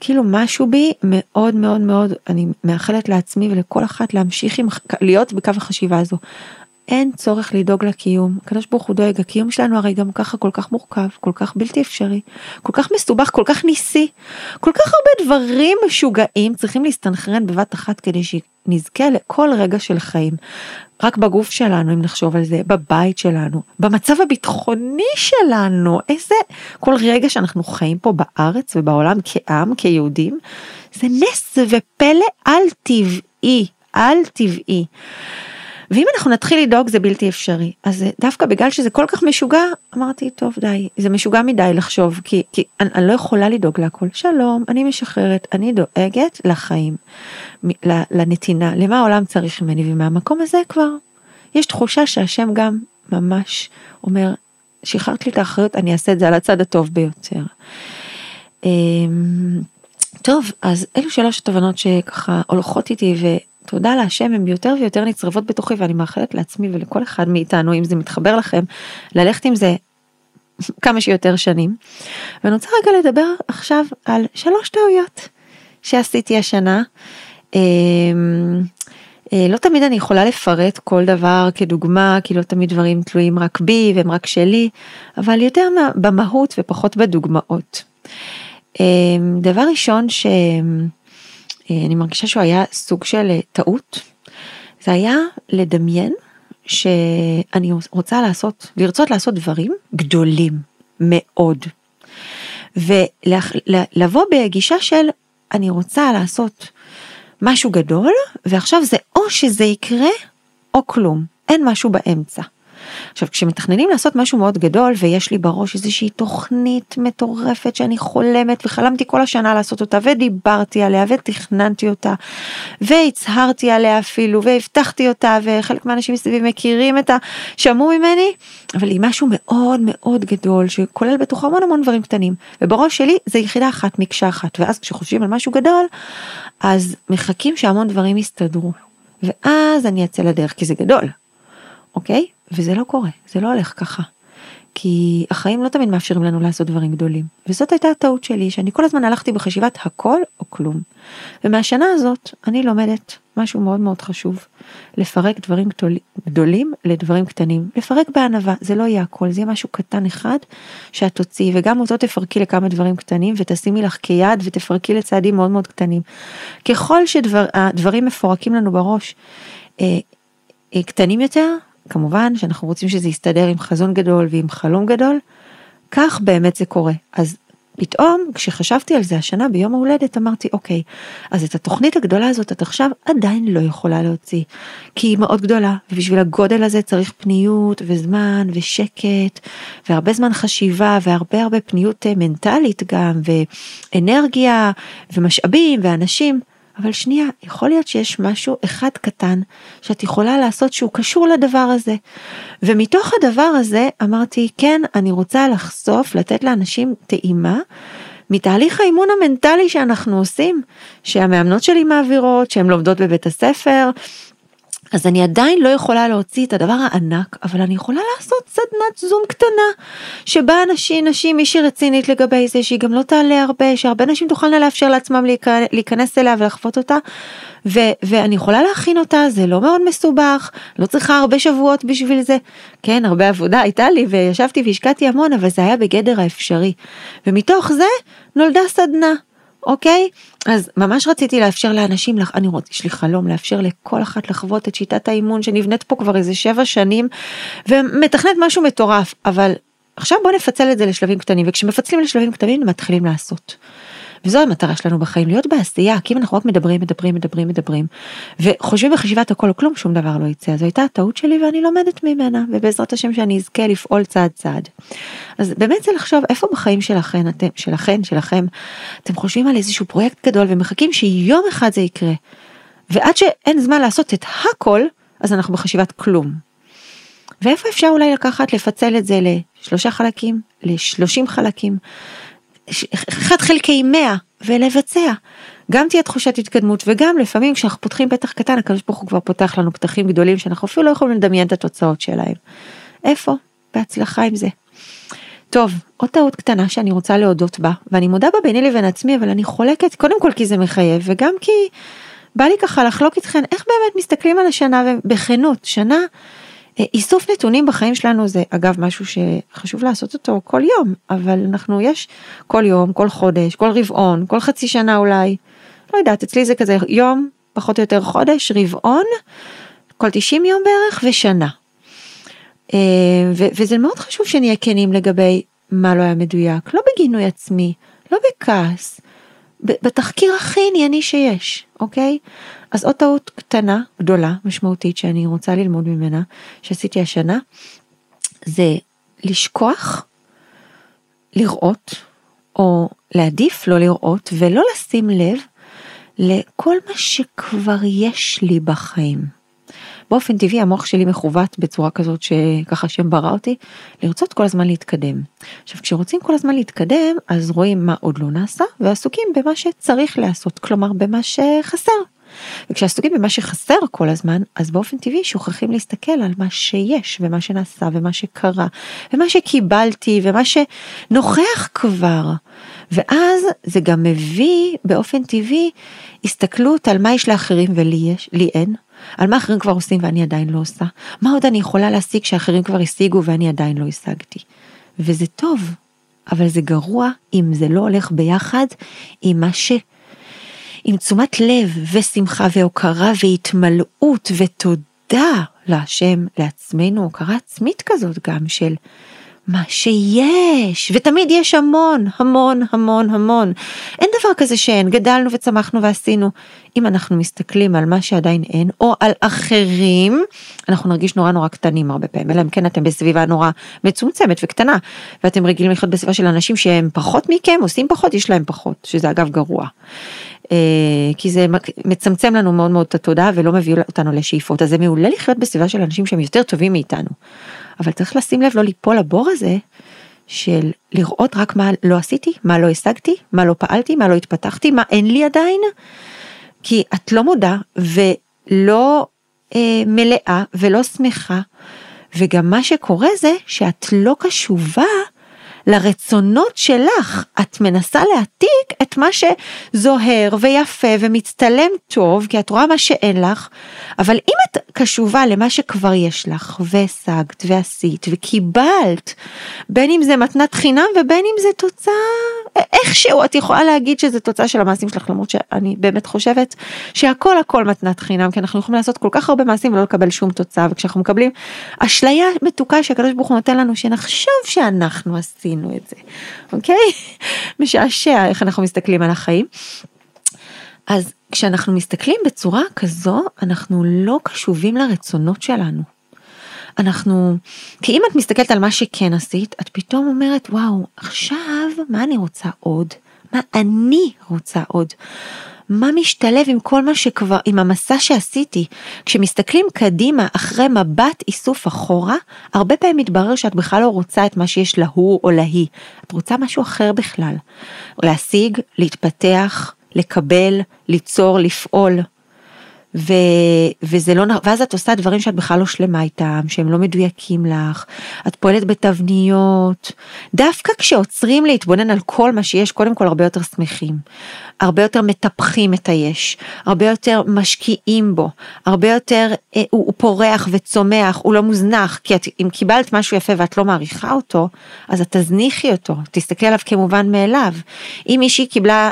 כאילו משהו בי מאוד מאוד מאוד, אני מאחלת לעצמי ולכל אחת להמשיך עם, להיות בקו החשיבה הזו. אין צורך לדאוג לקיום, הקדוש ברוך הוא דואג, הקיום שלנו הרי גם ככה כל כך מורכב, כל כך בלתי אפשרי, כל כך מסובך, כל כך ניסי, כל כך הרבה דברים משוגעים צריכים להסתנכרן בבת אחת כדי שנזכה לכל רגע של חיים. רק בגוף שלנו אם נחשוב על זה, בבית שלנו, במצב הביטחוני שלנו, איזה, כל רגע שאנחנו חיים פה בארץ ובעולם כעם, כיהודים, זה נס ופלא על טבעי, על טבעי. ואם אנחנו נתחיל לדאוג זה בלתי אפשרי אז דווקא בגלל שזה כל כך משוגע אמרתי טוב די זה משוגע מדי לחשוב כי, כי אני, אני לא יכולה לדאוג להכל שלום אני משחררת אני דואגת לחיים לנתינה למה העולם צריך ממני ומהמקום הזה כבר יש תחושה שהשם גם ממש אומר שחררת לי את האחריות אני אעשה את זה על הצד הטוב ביותר. אמ, טוב אז אלו שלוש התובנות שככה הולכות איתי ו... תודה להשם הם יותר ויותר נצרבות בתוכי ואני מאחלת לעצמי ולכל אחד מאיתנו אם זה מתחבר לכם ללכת עם זה <laughs> כמה שיותר שנים. ואני רוצה רגע לדבר עכשיו על שלוש טעויות שעשיתי השנה. אמ, אה, לא תמיד אני יכולה לפרט כל דבר כדוגמה כי לא תמיד דברים תלויים רק בי והם רק שלי אבל יותר במהות ופחות בדוגמאות. אמ, דבר ראשון ש... אה, אני מרגישה שהוא היה סוג של אה, טעות. זה היה לדמיין שאני רוצה לעשות, לרצות לעשות דברים גדולים מאוד. ולבוא בגישה של אני רוצה לעשות משהו גדול ועכשיו זה או שזה יקרה או כלום, אין משהו באמצע. עכשיו, כשמתכננים לעשות משהו מאוד גדול, ויש לי בראש איזושהי תוכנית מטורפת שאני חולמת, וחלמתי כל השנה לעשות אותה, ודיברתי עליה, ותכננתי אותה, והצהרתי עליה אפילו, והבטחתי אותה, וחלק מהאנשים מסביבי מכירים את ה... שמעו ממני, אבל היא משהו מאוד מאוד גדול, שכולל בתוכו המון המון דברים קטנים, ובראש שלי זה יחידה אחת, מקשה אחת, ואז כשחושבים על משהו גדול, אז מחכים שהמון דברים יסתדרו. ואז אני אצא לדרך, כי זה גדול, אוקיי? וזה לא קורה, זה לא הולך ככה. כי החיים לא תמיד מאפשרים לנו לעשות דברים גדולים. וזאת הייתה הטעות שלי, שאני כל הזמן הלכתי בחשיבת הכל או כלום. ומהשנה הזאת אני לומדת משהו מאוד מאוד חשוב, לפרק דברים גדולים לדברים קטנים. לפרק בענווה, זה לא יהיה הכל, זה יהיה משהו קטן אחד שאת תוציאי, וגם אותו תפרקי לכמה דברים קטנים ותשימי לך כיד ותפרקי לצעדים מאוד מאוד קטנים. ככל שהדברים מפורקים לנו בראש אה, אה, קטנים יותר, כמובן שאנחנו רוצים שזה יסתדר עם חזון גדול ועם חלום גדול, כך באמת זה קורה. אז פתאום כשחשבתי על זה השנה ביום ההולדת אמרתי אוקיי, אז את התוכנית הגדולה הזאת את עכשיו עדיין לא יכולה להוציא, כי היא מאוד גדולה, ובשביל הגודל הזה צריך פניות וזמן ושקט, והרבה זמן חשיבה והרבה הרבה פניות אה, מנטלית גם, ואנרגיה ומשאבים ואנשים. אבל שנייה, יכול להיות שיש משהו אחד קטן שאת יכולה לעשות שהוא קשור לדבר הזה. ומתוך הדבר הזה אמרתי, כן, אני רוצה לחשוף, לתת לאנשים טעימה מתהליך האימון המנטלי שאנחנו עושים, שהמאמנות שלי מעבירות, שהן לומדות בבית הספר, אז אני עדיין לא יכולה להוציא את הדבר הענק, אבל אני יכולה לעשות סדנת זום קטנה, שבה אנשים, נשים, מישהי רצינית לגבי זה, שהיא גם לא תעלה הרבה, שהרבה נשים תוכלנה לאפשר לעצמם להיכנס אליה ולחוות אותה, ו- ואני יכולה להכין אותה, זה לא מאוד מסובך, לא צריכה הרבה שבועות בשביל זה, כן, הרבה עבודה הייתה לי, וישבתי והשקעתי המון, אבל זה היה בגדר האפשרי, ומתוך זה נולדה סדנה. אוקיי? אז ממש רציתי לאפשר לאנשים, אני רוצה, יש לי חלום לאפשר לכל אחת לחוות את שיטת האימון שנבנית פה כבר איזה שבע שנים ומתכנת משהו מטורף, אבל עכשיו בוא נפצל את זה לשלבים קטנים, וכשמפצלים לשלבים קטנים מתחילים לעשות. וזו המטרה שלנו בחיים, להיות בעשייה, כי אם אנחנו רק מדברים, מדברים, מדברים, מדברים, וחושבים בחשיבת הכל או כלום, שום דבר לא יצא. זו הייתה הטעות שלי ואני לומדת ממנה, ובעזרת השם שאני אזכה לפעול צעד צעד. אז באמת זה לחשוב איפה בחיים שלכם, אתם, שלכם, שלכם, אתם חושבים על איזשהו פרויקט גדול ומחכים שיום אחד זה יקרה. ועד שאין זמן לעשות את הכל, אז אנחנו בחשיבת כלום. ואיפה אפשר אולי לקחת, לפצל את זה לשלושה חלקים, לשלושים חלקים, אחד חלקי מאה ולבצע. גם תהיה תחושת התקדמות וגם לפעמים כשאנחנו פותחים פתח קטן הקדוש ברוך הוא כבר פותח לנו פתחים גדולים שאנחנו אפילו לא יכולים לדמיין את התוצאות שלהם. איפה? בהצלחה עם זה. טוב, עוד טעות קטנה שאני רוצה להודות בה, ואני מודה בה ביני לבין עצמי, אבל אני חולקת קודם כל כי זה מחייב, וגם כי בא לי ככה לחלוק איתכן איך באמת מסתכלים על השנה בכנות, שנה איסוף נתונים בחיים שלנו זה אגב משהו שחשוב לעשות אותו כל יום, אבל אנחנו יש כל יום, כל חודש, כל רבעון, כל חצי שנה אולי, לא יודעת, אצלי זה כזה יום, פחות או יותר חודש, רבעון, כל 90 יום בערך ושנה. אה, וזה מאוד חשוב שנהיה כנים לגבי מה לא היה מדויק, לא בגינוי עצמי, לא בכעס, בתחקיר הכי ענייני שיש, אוקיי? אז עוד טעות קטנה, גדולה, משמעותית, שאני רוצה ללמוד ממנה, שעשיתי השנה, זה לשכוח, לראות, או להעדיף לא לראות, ולא לשים לב לכל מה שכבר יש לי בחיים. באופן טבעי המוח שלי מכוות בצורה כזאת שככה השם ברא אותי, לרצות כל הזמן להתקדם. עכשיו כשרוצים כל הזמן להתקדם אז רואים מה עוד לא נעשה ועסוקים במה שצריך לעשות, כלומר במה שחסר. וכשעסוקים במה שחסר כל הזמן, אז באופן טבעי שוכחים להסתכל על מה שיש ומה שנעשה ומה שקרה ומה שקיבלתי ומה שנוכח כבר. ואז זה גם מביא באופן טבעי הסתכלות על מה יש לאחרים ולי יש, לי אין, על מה אחרים כבר עושים ואני עדיין לא עושה, מה עוד אני יכולה להשיג שאחרים כבר השיגו ואני עדיין לא השגתי. וזה טוב, אבל זה גרוע אם זה לא הולך ביחד עם מה ש... עם תשומת לב ושמחה והוקרה והתמלאות ותודה להשם, לעצמנו, הוקרה עצמית כזאת גם של מה שיש, ותמיד יש המון, המון, המון, המון. אין דבר כזה שאין, גדלנו וצמחנו ועשינו. אם אנחנו מסתכלים על מה שעדיין אין, או על אחרים, אנחנו נרגיש נורא נורא קטנים הרבה פעמים, אלא אם כן אתם בסביבה נורא מצומצמת וקטנה, ואתם רגילים לחיות בסביבה של אנשים שהם פחות מכם, עושים פחות, יש להם פחות, שזה אגב גרוע. אה, כי זה מצמצם לנו מאוד מאוד את התודעה ולא מביא אותנו לשאיפות, אז זה מעולה לחיות בסביבה של אנשים שהם יותר טובים מאיתנו. אבל צריך לשים לב לא ליפול לבור הזה של לראות רק מה לא עשיתי, מה לא השגתי, מה לא פעלתי, מה לא התפתחתי, מה אין לי עדיין, כי את לא מודה ולא אה, מלאה ולא שמחה, וגם מה שקורה זה שאת לא קשובה לרצונות שלך, את מנסה להעתיק את מה שזוהר ויפה ומצטלם טוב, כי את רואה מה שאין לך, אבל אם את קשובה למה שכבר יש לך, והשגת ועשית וקיבלת, בין אם זה מתנת חינם ובין אם זה תוצאה, איכשהו את יכולה להגיד שזה תוצאה של המעשים שלך, למרות שאני באמת חושבת שהכל הכל מתנת חינם, כי אנחנו יכולים לעשות כל כך הרבה מעשים ולא לקבל שום תוצאה, וכשאנחנו מקבלים אשליה מתוקה שהקדוש ברוך הוא נותן לנו, שנחשוב שאנחנו עשינו. עשינו את זה, אוקיי? משעשע איך אנחנו מסתכלים על החיים. אז כשאנחנו מסתכלים בצורה כזו, אנחנו לא קשובים לרצונות שלנו. אנחנו, כי אם את מסתכלת על מה שכן עשית, את פתאום אומרת, וואו, עכשיו, מה אני רוצה עוד? מה אני רוצה עוד? מה משתלב עם כל מה שכבר, עם המסע שעשיתי. כשמסתכלים קדימה אחרי מבט איסוף אחורה, הרבה פעמים מתברר שאת בכלל לא רוצה את מה שיש להוא או להיא. את רוצה משהו אחר בכלל. להשיג, להתפתח, לקבל, ליצור, לפעול. ו, וזה לא, ואז את עושה דברים שאת בכלל לא שלמה איתם, שהם לא מדויקים לך, את פועלת בתבניות. דווקא כשעוצרים להתבונן על כל מה שיש, קודם כל הרבה יותר שמחים. הרבה יותר מטפחים את היש, הרבה יותר משקיעים בו, הרבה יותר אה, הוא, הוא פורח וצומח, הוא לא מוזנח, כי את, אם קיבלת משהו יפה ואת לא מעריכה אותו, אז את תזניחי אותו, תסתכלי עליו כמובן מאליו. אם מישהי קיבלה,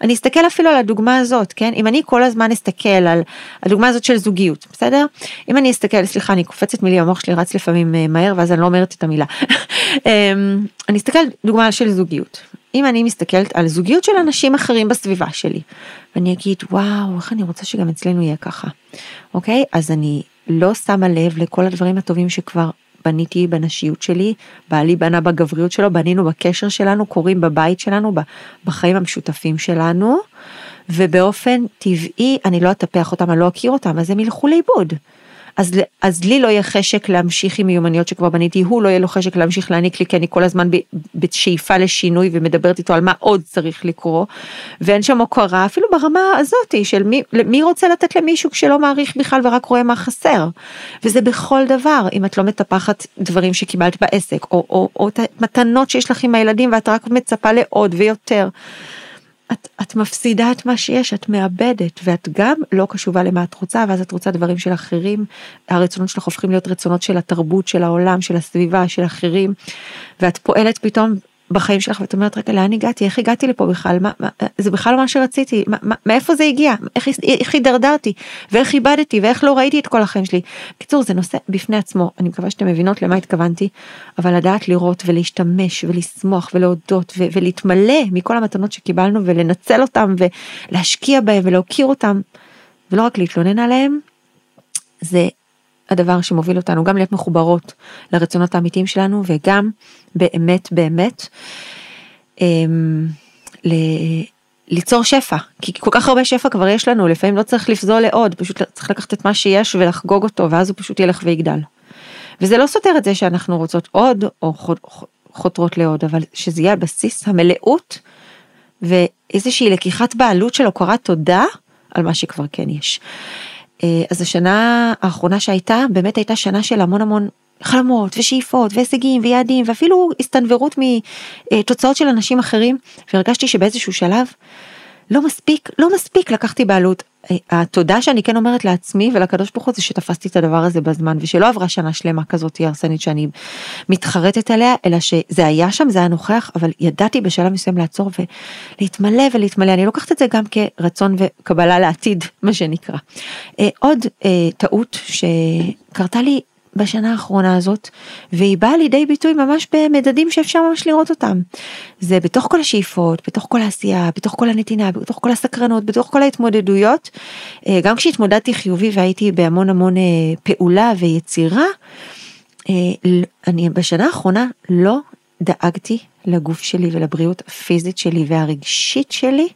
אני אסתכל אפילו על הדוגמה הזאת, כן? אם אני כל הזמן אסתכל על הדוגמה הזאת של זוגיות, בסדר? אם אני אסתכל, סליחה, אני קופצת מילי, המוח שלי רץ לפעמים אה, מהר ואז אני לא אומרת את המילה. <laughs> אמ, אני אסתכל דוגמה של זוגיות. אם אני מסתכלת על זוגיות של אנשים אחרים בסביבה שלי, ואני אגיד, וואו, איך אני רוצה שגם אצלנו יהיה ככה, אוקיי? אז אני לא שמה לב לכל הדברים הטובים שכבר בניתי בנשיות שלי, בעלי בנה בגבריות שלו, בנינו בקשר שלנו, קורים בבית שלנו, בחיים המשותפים שלנו, ובאופן טבעי אני לא אטפח אותם, אני לא אכיר אותם, אז הם ילכו לאיבוד. אז, אז לי לא יהיה חשק להמשיך עם מיומנויות שכבר בניתי, הוא לא יהיה לו חשק להמשיך להעניק לי, כי אני כל הזמן בשאיפה לשינוי ומדברת איתו על מה עוד צריך לקרוא, ואין שם הוקרה אפילו ברמה הזאתי של מי, מי רוצה לתת למישהו כשלא מעריך בכלל ורק רואה מה חסר. וזה בכל דבר, אם את לא מטפחת דברים שקיבלת בעסק, או, או, או, או מתנות שיש לך עם הילדים ואת רק מצפה לעוד ויותר. את, את מפסידה את מה שיש, את מאבדת, ואת גם לא קשובה למה את רוצה, ואז את רוצה דברים של אחרים, הרצונות שלך הופכים להיות רצונות של התרבות, של העולם, של הסביבה, של אחרים, ואת פועלת פתאום בחיים שלך ואת אומרת רגע לאן הגעתי? איך הגעתי לפה בכלל? מה, מה זה בכלל מה שרציתי? מה, מה, מאיפה זה הגיע? איך הידרדרתי? ואיך איבדתי? ואיך לא ראיתי את כל החיים שלי. קיצור זה נושא בפני עצמו. אני מקווה שאתם מבינות למה התכוונתי אבל לדעת לראות ולהשתמש ולשמוח ולהודות ו- ולהתמלא מכל המתנות שקיבלנו ולנצל אותם ולהשקיע בהם ולהוקיר אותם ולא רק להתלונן עליהם זה הדבר שמוביל אותנו גם להיות מחוברות לרצונות האמיתיים שלנו וגם באמת באמת אמ, ל... ליצור שפע כי כל כך הרבה שפע כבר יש לנו לפעמים לא צריך לפזול לעוד פשוט צריך לקחת את מה שיש ולחגוג אותו ואז הוא פשוט ילך ויגדל. וזה לא סותר את זה שאנחנו רוצות עוד או חותרות לעוד אבל שזה יהיה הבסיס המלאות ואיזושהי לקיחת בעלות של הוקרת תודה על מה שכבר כן יש. אה, אז השנה האחרונה שהייתה באמת הייתה שנה של המון המון חלומות ושאיפות והישגים ויעדים ואפילו הסתנוורות מתוצאות של אנשים אחרים והרגשתי שבאיזשהו שלב לא מספיק לא מספיק לקחתי בעלות התודה שאני כן אומרת לעצמי ולקדוש ברוך הוא זה שתפסתי את הדבר הזה בזמן ושלא עברה שנה שלמה כזאת הרסנית שאני מתחרטת עליה אלא שזה היה שם זה היה נוכח אבל ידעתי בשלב מסוים לעצור ולהתמלא ולהתמלא אני לוקחת את זה גם כרצון וקבלה לעתיד מה שנקרא. אה, עוד אה, טעות שקרתה לי בשנה האחרונה הזאת, והיא באה לידי ביטוי ממש במדדים שאפשר ממש לראות אותם. זה בתוך כל השאיפות, בתוך כל העשייה, בתוך כל הנתינה, בתוך כל הסקרנות, בתוך כל ההתמודדויות. אה, גם כשהתמודדתי חיובי והייתי בהמון המון אה, פעולה ויצירה, אה, אני בשנה האחרונה לא דאגתי לגוף שלי ולבריאות הפיזית שלי והרגשית שלי.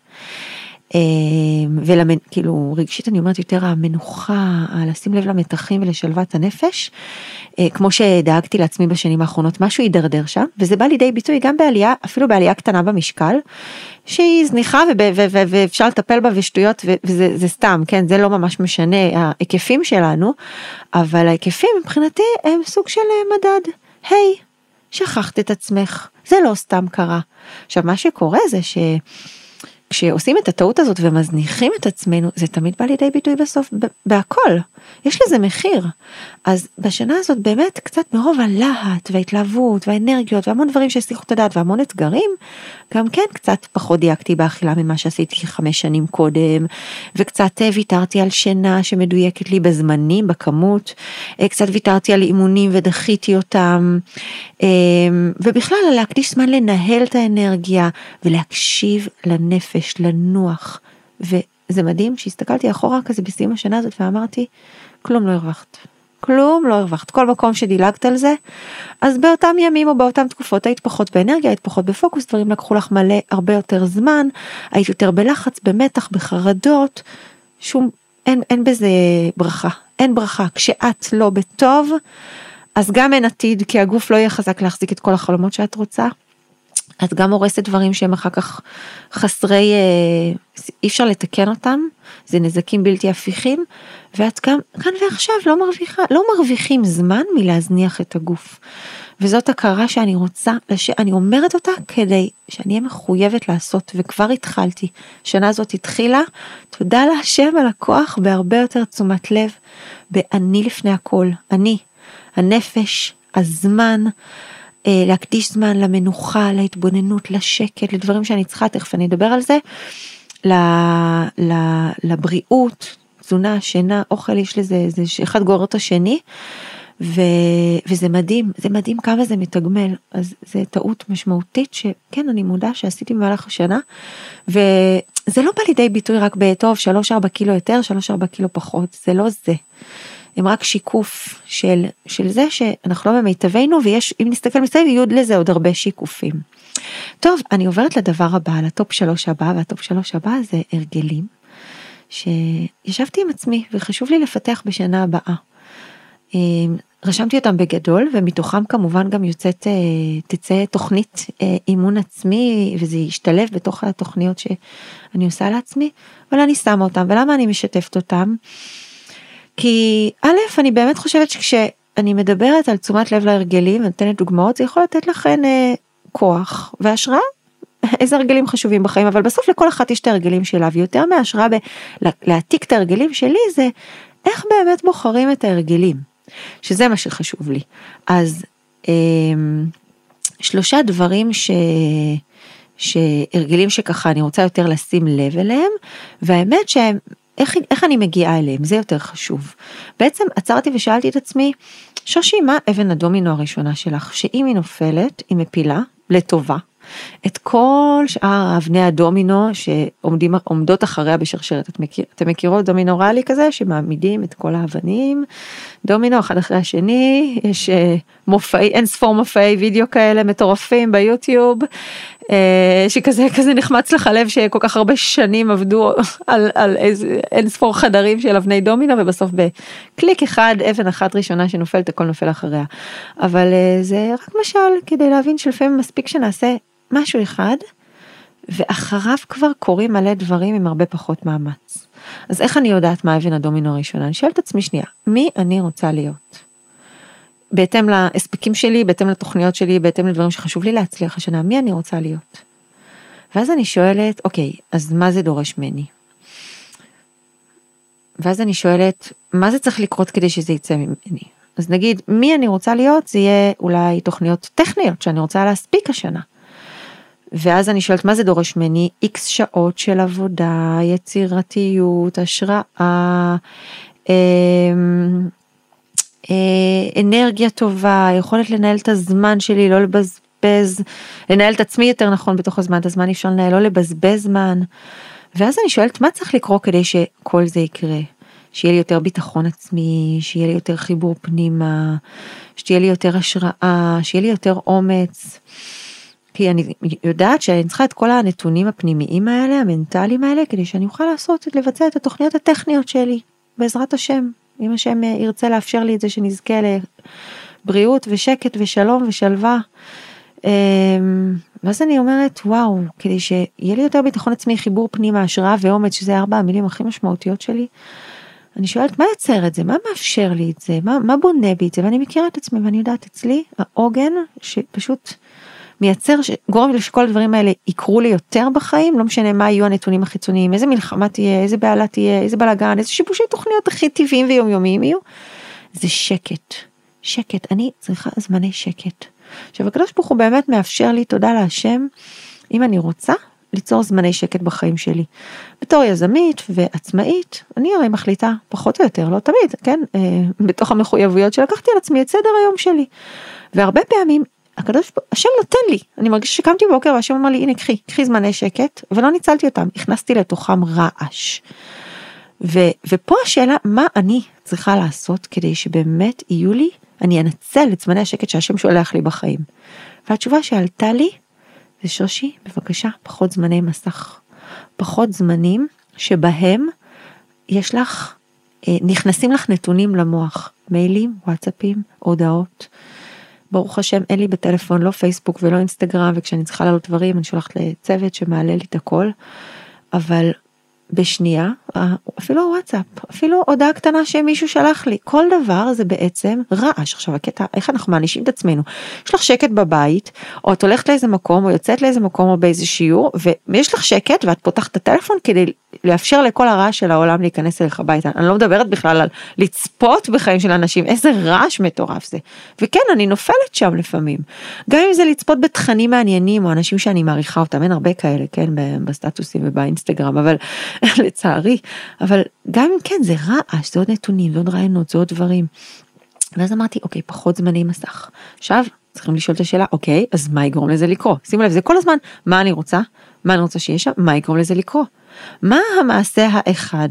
וכאילו רגשית אני אומרת יותר המנוחה, לשים לב למתחים ולשלוות הנפש, כמו שדאגתי לעצמי בשנים האחרונות, משהו הידרדר שם, וזה בא לידי ביטוי גם בעלייה, אפילו בעלייה קטנה במשקל, שהיא זניחה ואפשר לטפל בה ושטויות וזה סתם, כן, זה לא ממש משנה ההיקפים שלנו, אבל ההיקפים מבחינתי הם סוג של מדד, היי, hey, שכחת את עצמך, זה לא סתם קרה. עכשיו מה שקורה זה ש... כשעושים את הטעות הזאת ומזניחים את עצמנו, זה תמיד בא לידי ביטוי בסוף בהכל. יש לזה מחיר. אז בשנה הזאת באמת קצת מרוב הלהט וההתלהבות והאנרגיות והמון דברים שהסליחו את הדעת והמון אתגרים, גם כן קצת פחות דייקתי באכילה ממה שעשיתי חמש שנים קודם, וקצת אה, ויתרתי על שינה שמדויקת לי בזמנים, בכמות, אה, קצת ויתרתי על אימונים ודחיתי אותם, אה, ובכלל להקדיש זמן לנהל את האנרגיה ולהקשיב לנפש, לנוח. וזה מדהים שהסתכלתי אחורה כזה בסיום השנה הזאת ואמרתי, כלום לא הרווחת. כלום לא הרווחת. כל מקום שדילגת על זה, אז באותם ימים או באותן תקופות היית פחות באנרגיה, היית פחות בפוקוס, דברים לקחו לך מלא הרבה יותר זמן, היית יותר בלחץ, במתח, בחרדות, שום, אין, אין בזה ברכה, אין ברכה. כשאת לא בטוב, אז גם אין עתיד, כי הגוף לא יהיה חזק להחזיק את כל החלומות שאת רוצה. את גם הורסת דברים שהם אחר כך חסרי, אה, אי אפשר לתקן אותם, זה נזקים בלתי הפיכים, ואת גם כאן ועכשיו לא מרוויחה, לא מרוויחים זמן מלהזניח את הגוף. וזאת הכרה שאני רוצה, אני אומרת אותה כדי שאני אהיה מחויבת לעשות, וכבר התחלתי. שנה הזאת התחילה, תודה להשם על הכוח בהרבה יותר תשומת לב, באני לפני הכל, אני, הנפש, הזמן. אה, להקדיש זמן למנוחה, להתבוננות, לשקט, לדברים שאני צריכה, תכף אני אדבר על זה, לבריאות, תזונה, שינה, אוכל, יש לזה, זה אחד גורר את השני. ו, וזה מדהים, זה מדהים כמה זה מתגמל, אז זה טעות משמעותית שכן, אני מודה שעשיתי במהלך השנה, וזה לא בא לידי ביטוי רק בטוב, 3-4 קילו יותר, 3-4 קילו פחות, זה לא זה. הם רק שיקוף של, של זה שאנחנו לא במיטבנו ויש, אם נסתכל מסביב, יהיו לזה עוד הרבה שיקופים. טוב, אני עוברת לדבר הבא, לטופ שלוש הבא, והטופ שלוש הבא זה הרגלים, שישבתי עם עצמי וחשוב לי לפתח בשנה הבאה. אמ, רשמתי אותם בגדול ומתוכם כמובן גם יוצאת, אה, תצא תוכנית אה, אימון עצמי וזה ישתלב בתוך התוכניות שאני עושה לעצמי, אבל אני שמה אותם ולמה אני משתפת אותם? כי א', אני באמת חושבת שכשאני מדברת על תשומת לב להרגלים ונותנת דוגמאות, זה יכול לתת לכן אה, כוח והשראה. איזה הרגלים חשובים בחיים, אבל בסוף לכל אחת יש את ההרגלים שלה, ויותר מהשראה להעתיק את ההרגלים שלי זה איך באמת בוחרים את ההרגלים, שזה מה שחשוב לי. אז אה, שלושה דברים ש... שהרגלים שככה אני רוצה יותר לשים לב אליהם, והאמת שהם איך, איך אני מגיעה אליהם, זה יותר חשוב. בעצם עצרתי ושאלתי את עצמי, שושי, מה אבן הדומינו הראשונה שלך, שאם היא נופלת, היא מפילה, לטובה, את כל שאר אבני הדומינו שעומדות אחריה בשרשרת. את מכיר, אתם מכירות דומינו ריאלי כזה שמעמידים את כל האבנים, דומינו אחד אחרי השני, יש אה, מופעי, אין ספור מופעי וידאו כאלה מטורפים ביוטיוב, שכזה כזה נחמץ לך לב שכל כך הרבה שנים עבדו על, על איזה אין ספור חדרים של אבני דומינו ובסוף בקליק אחד אבן אחת ראשונה שנופלת הכל נופל אחריה. אבל אה, זה רק משל כדי להבין שלפעמים מספיק שנעשה משהו אחד ואחריו כבר קורים מלא דברים עם הרבה פחות מאמץ. אז איך אני יודעת מה אבן הדומינו הראשונה? אני שואלת את עצמי שנייה, מי אני רוצה להיות? בהתאם להספקים שלי, בהתאם לתוכניות שלי, בהתאם לדברים שחשוב לי להצליח השנה, מי אני רוצה להיות? ואז אני שואלת, אוקיי, אז מה זה דורש ממני? ואז אני שואלת, מה זה צריך לקרות כדי שזה יצא ממני? אז נגיד, מי אני רוצה להיות, זה יהיה אולי תוכניות טכניות שאני רוצה להספיק השנה. ואז אני שואלת, מה זה דורש ממני? איקס שעות של עבודה, יצירתיות, השראה, אמ, אנרגיה טובה, יכולת לנהל את הזמן שלי, לא לבזבז, לנהל את עצמי יותר נכון בתוך הזמן, את הזמן אפשר לנהל, לא לבזבז זמן. ואז אני שואלת, מה צריך לקרות כדי שכל זה יקרה? שיהיה לי יותר ביטחון עצמי, שיהיה לי יותר חיבור פנימה, שתהיה לי יותר השראה, שיהיה לי יותר אומץ. כי אני יודעת שאני צריכה את כל הנתונים הפנימיים האלה, המנטליים האלה, כדי שאני אוכל לעשות, לבצע את התוכניות הטכניות שלי, בעזרת השם. אם השם ירצה לאפשר לי את זה, שנזכה לבריאות ושקט ושלום ושלווה. אמ, ואז אני אומרת, וואו, כדי שיהיה לי יותר ביטחון עצמי, חיבור פנימה, השראה ואומץ, שזה ארבע המילים הכי משמעותיות שלי, אני שואלת, מה יוצר את זה? מה מאפשר לי את זה? מה, מה בונה בי את זה? ואני מכירה את עצמי ואני יודעת אצלי, העוגן שפשוט מייצר, גורם לי שכל הדברים האלה יקרו לי יותר בחיים, לא משנה מה יהיו הנתונים החיצוניים, איזה מלחמה תהיה, איזה בעלה תהיה, איזה בלאגן, איזה שיבושי תוכניות הכי טבעיים ויומיומיים יהיו, זה שקט. שקט, אני צריכה זמני שקט. עכשיו הקדוש ברוך הוא באמת מאפשר לי, תודה להשם, אם אני רוצה, ליצור זמני שקט בחיים שלי. בתור יזמית ועצמאית, אני הרי מחליטה פחות או יותר, לא תמיד, כן, אה, בתוך המחויבויות שלקחתי על עצמי את סדר היום שלי. והרבה פעמים הקדוש, השם נותן לי, אני מרגישה שקמתי בבוקר והשם אמר לי הנה קחי, קחי זמני שקט, ולא ניצלתי אותם, הכנסתי לתוכם רעש. ו, ופה השאלה מה אני צריכה לעשות כדי שבאמת יהיו לי, אני אנצל את זמני השקט שהשם שולח לי בחיים. והתשובה שעלתה לי זה שושי, בבקשה, פחות זמני מסך. פחות זמנים שבהם יש לך, אה, נכנסים לך נתונים למוח, מיילים, וואטסאפים, הודעות. ברוך השם אין לי בטלפון לא פייסבוק ולא אינסטגרם וכשאני צריכה לעלות דברים אני שולחת לצוות שמעלה לי את הכל. אבל בשנייה, אפילו וואטסאפ, אפילו הודעה קטנה שמישהו שלח לי, כל דבר זה בעצם רעש. עכשיו הקטע, איך אנחנו מענישים את עצמנו? יש לך שקט בבית, או את הולכת לאיזה מקום, או יוצאת לאיזה מקום, או באיזה שיעור, ויש לך שקט ואת פותחת את הטלפון כדי לאפשר לכל הרעש של העולם להיכנס אליך הביתה. אני לא מדברת בכלל על לצפות בחיים של אנשים, איזה רעש מטורף זה. וכן, אני נופלת שם לפעמים. גם אם זה לצפות בתכנים מעניינים, או אנשים שאני מעריכה אותם, אין הרבה כאלה, כן, בסטטוסים ובאינסטגרם, אבל <laughs> לצערי, אבל גם כן זה רעש, זה עוד נתונים, זה עוד רעיונות, זה עוד דברים. ואז אמרתי, אוקיי, פחות זמני מסך. עכשיו, צריכים לשאול את השאלה, אוקיי, אז מה יגרום לזה לקרות? שימו לב, זה כל הזמן, מה אני רוצה? מה אני רוצה שיהיה שם? מה יגרום לזה לקרות? מה המעשה האחד,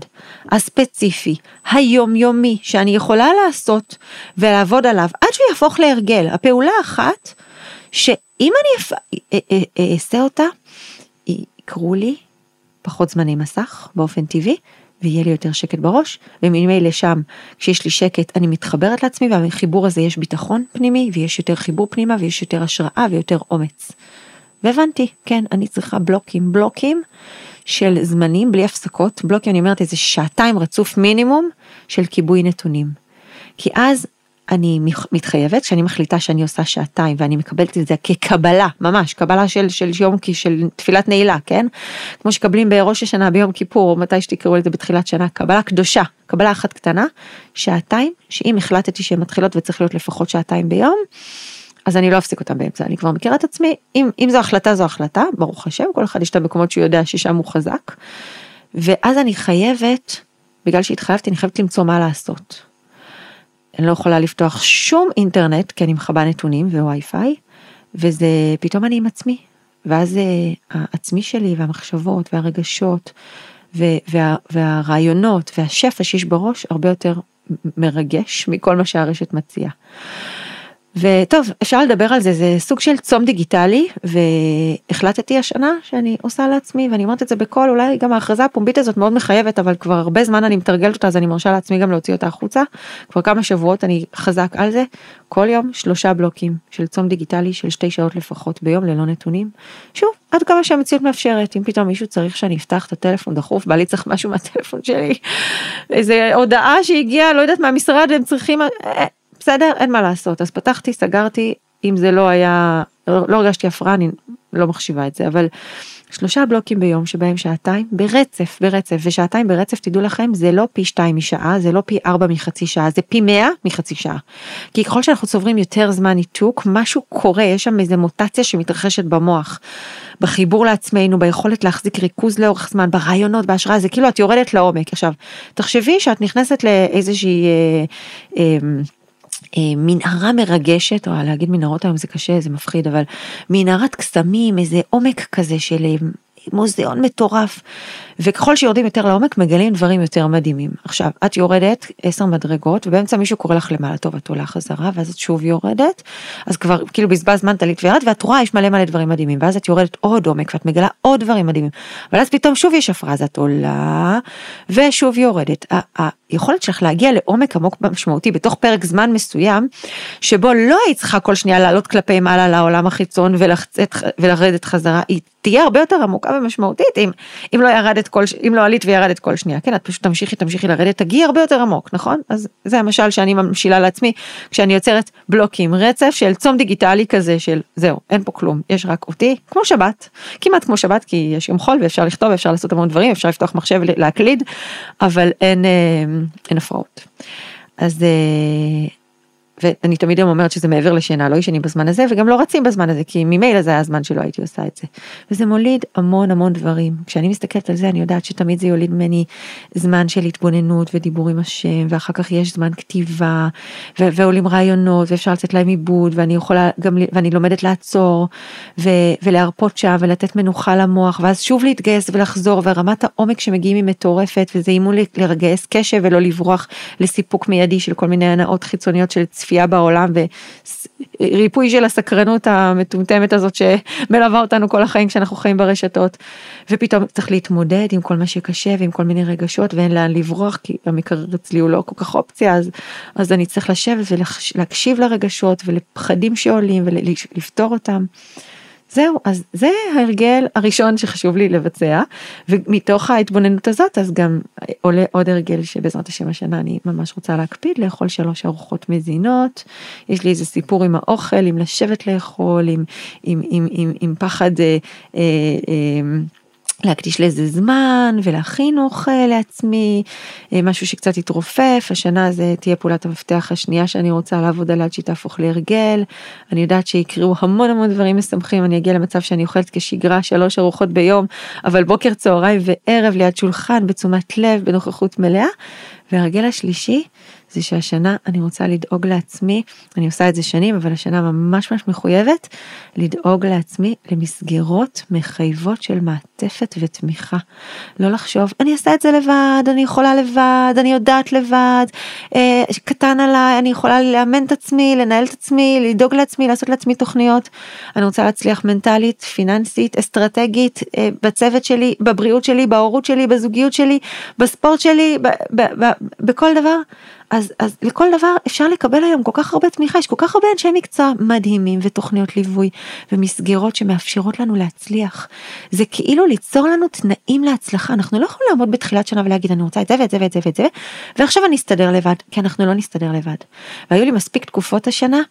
הספציפי, היומיומי, שאני יכולה לעשות ולעבוד עליו עד שהוא יהפוך להרגל? הפעולה האחת, שאם אני אעשה אותה, יקרו לי פחות זמני מסך באופן טבעי, ויהיה לי יותר שקט בראש, וממילא שם, כשיש לי שקט, אני מתחברת לעצמי, ובחיבור הזה יש ביטחון פנימי, ויש יותר חיבור פנימה, ויש יותר השראה ויותר אומץ. והבנתי, כן, אני צריכה בלוקים, בלוקים של זמנים בלי הפסקות, בלוקים, אני אומרת איזה שעתיים רצוף מינימום של כיבוי נתונים. כי אז אני מתחייבת שאני מחליטה שאני עושה שעתיים ואני מקבלת את זה כקבלה ממש קבלה של של יום של תפילת נעילה כן כמו שקבלים בראש השנה ביום כיפור או מתי שתקראו לזה בתחילת שנה קבלה קדושה קבלה אחת קטנה שעתיים שאם החלטתי שהן מתחילות וצריך להיות לפחות שעתיים ביום. אז אני לא אפסיק אותם באמצע אני כבר מכירה את עצמי אם אם זו החלטה זו החלטה ברוך השם כל אחד יש את המקומות שהוא יודע ששם הוא חזק. ואז אני חייבת בגלל שהתחייבתי אני חייבת למצוא מה לעשות. אני לא יכולה לפתוח שום אינטרנט כי אני מכבה נתונים ווי פיי וזה פתאום אני עם עצמי ואז אה, העצמי שלי והמחשבות והרגשות וה, והרעיונות והשפע שיש בראש הרבה יותר מרגש מכל מה שהרשת מציעה. וטוב, אפשר לדבר על זה, זה סוג של צום דיגיטלי, והחלטתי השנה שאני עושה לעצמי, ואני אומרת את זה בקול, אולי גם ההכרזה הפומבית הזאת מאוד מחייבת, אבל כבר הרבה זמן אני מתרגלת אותה, אז אני מרשה לעצמי גם להוציא אותה החוצה. כבר כמה שבועות אני חזק על זה, כל יום שלושה בלוקים של צום דיגיטלי של שתי שעות לפחות ביום ללא נתונים. שוב, עד כמה שהמציאות מאפשרת, אם פתאום מישהו צריך שאני אפתח את הטלפון דחוף, בא לי צריך משהו מהטלפון שלי, איזה הודעה שהגיעה, לא יודעת מהמשרד, הם צריכים... בסדר, אין מה לעשות. אז פתחתי, סגרתי, אם זה לא היה, לא, לא הרגשתי הפרעה, אני לא מחשיבה את זה, אבל שלושה בלוקים ביום שבהם שעתיים ברצף, ברצף, ושעתיים ברצף, תדעו לכם, זה לא פי שתיים משעה, זה לא פי ארבע מחצי שעה, זה פי מאה מחצי שעה. כי ככל שאנחנו צוברים יותר זמן ניתוק, משהו קורה, יש שם איזה מוטציה שמתרחשת במוח. בחיבור לעצמנו, ביכולת להחזיק ריכוז לאורך זמן, ברעיונות, בהשראה, זה כאילו את יורדת לעומק. עכשיו, תחשבי שאת נכנסת לאיזושהי... אה, אה, מנהרה מרגשת, או להגיד מנהרות היום זה קשה, זה מפחיד, אבל מנהרת קסמים, איזה עומק כזה של אה, מוזיאון מטורף, וככל שיורדים יותר לעומק מגלים דברים יותר מדהימים. עכשיו, את יורדת עשר מדרגות, ובאמצע מישהו קורא לך למעלה, טוב, את עולה חזרה, ואז את שוב יורדת, אז כבר כאילו בזבז זמן טלית וירד, ואת רואה יש מלא מלא דברים מדהימים, ואז את יורדת עוד עומק, ואת מגלה עוד דברים מדהימים, אבל אז פתאום שוב יש הפרעה, אז את עולה, ושוב יורדת. היכולת שלך להגיע לעומק עמוק משמעותי בתוך פרק זמן מסוים, שבו לא היית צריכה כל שנייה לעלות כלפי מעלה לעולם החיצון ולחצת, ולרדת חזרה, היא תהיה הרבה יותר עמוקה ומשמעותית אם, אם לא ירדת כל, אם לא עלית וירדת כל שנייה, כן, את פשוט תמשיכי, תמשיכי לרדת, תגיעי הרבה יותר עמוק, נכון? אז זה המשל שאני ממשילה לעצמי, כשאני יוצרת בלוקים, רצף של צום דיגיטלי כזה של זהו, אין פה כלום, יש רק אותי, כמו שבת, כמעט כמו שבת, כי יש יום חול ואפשר לכתוב, אפשר לעשות המון דברים, אפשר לפתוח מחשב ולהקליד, אבל אין, אה, אין הפרעות. אז אה, ואני תמיד גם אומרת שזה מעבר לשינה, לא ישנים בזמן הזה וגם לא רצים בזמן הזה, כי ממילא זה היה הזמן שלא הייתי עושה את זה. וזה מוליד המון המון דברים. כשאני מסתכלת על זה אני יודעת שתמיד זה יוליד ממני זמן של התבוננות ודיבור עם השם, ואחר כך יש זמן כתיבה, ו- ועולים רעיונות, ואפשר לצאת להם עיבוד, ואני יכולה גם, ואני לומדת לעצור, ו- ולהרפות שם, ולתת מנוחה למוח, ואז שוב להתגייס ולחזור, ורמת העומק שמגיעים היא מטורפת, וזה אימון לרגייס קשב ולא לברוח לסיפוק מיידי של כל מיני הנאות חיצוניות של צפייה בעולם וריפוי של הסקרנות המטומטמת הזאת שמלווה אותנו כל החיים כשאנחנו חיים ברשתות. ופתאום צריך להתמודד עם כל מה שקשה ועם כל מיני רגשות ואין לאן לברוח כי המקרר אצלי הוא לא כל כך אופציה אז, אז אני צריך לשבת ולהקשיב לרגשות ולפחדים שעולים ולפתור אותם. זהו, אז זה ההרגל הראשון שחשוב לי לבצע, ומתוך ההתבוננות הזאת אז גם עולה עוד הרגל שבעזרת השם השנה אני ממש רוצה להקפיד לאכול שלוש ארוחות מזינות, יש לי איזה סיפור עם האוכל, עם לשבת לאכול, עם, עם, עם, עם, עם פחד אה, אה, אה, להקדיש לזה זמן ולהכין אוכל לעצמי, אה, משהו שקצת יתרופף, השנה זה תהיה פעולת המפתח השנייה שאני רוצה לעבוד עליה עד שהיא תהפוך להרגל, אני יודעת שיקראו המון המון דברים משמחים, אני אגיע למצב שאני אוכלת כשגרה שלוש ארוחות ביום, אבל בוקר צהריים וערב ליד שולחן בתשומת לב בנוכחות מלאה, וההרגל השלישי זה שהשנה אני רוצה לדאוג לעצמי, אני עושה את זה שנים, אבל השנה ממש ממש מחויבת, לדאוג לעצמי למסגרות מחייבות של מעטפת ותמיכה. לא לחשוב, אני אעשה את זה לבד, אני יכולה לבד, אני יודעת לבד, אה, קטן עליי, אני יכולה לאמן את עצמי, לנהל את עצמי, לדאוג לעצמי, לעשות לעצמי תוכניות. אני רוצה להצליח מנטלית, פיננסית, אסטרטגית, אה, בצוות שלי, בבריאות שלי, בהורות שלי, בזוגיות שלי, בספורט שלי, ב- ב- ב- בכל דבר. אז, אז לכל דבר אפשר לקבל היום כל כך הרבה תמיכה, יש כל כך הרבה אנשי מקצוע מדהימים ותוכניות ליווי ומסגרות שמאפשרות לנו להצליח. זה כאילו ליצור לנו תנאים להצלחה, אנחנו לא יכולים לעמוד בתחילת שנה ולהגיד אני רוצה את זה ואת זה ואת זה ואת זה, ועכשיו אני אסתדר לבד, כי אנחנו לא נסתדר לבד. והיו לי מספיק תקופות השנה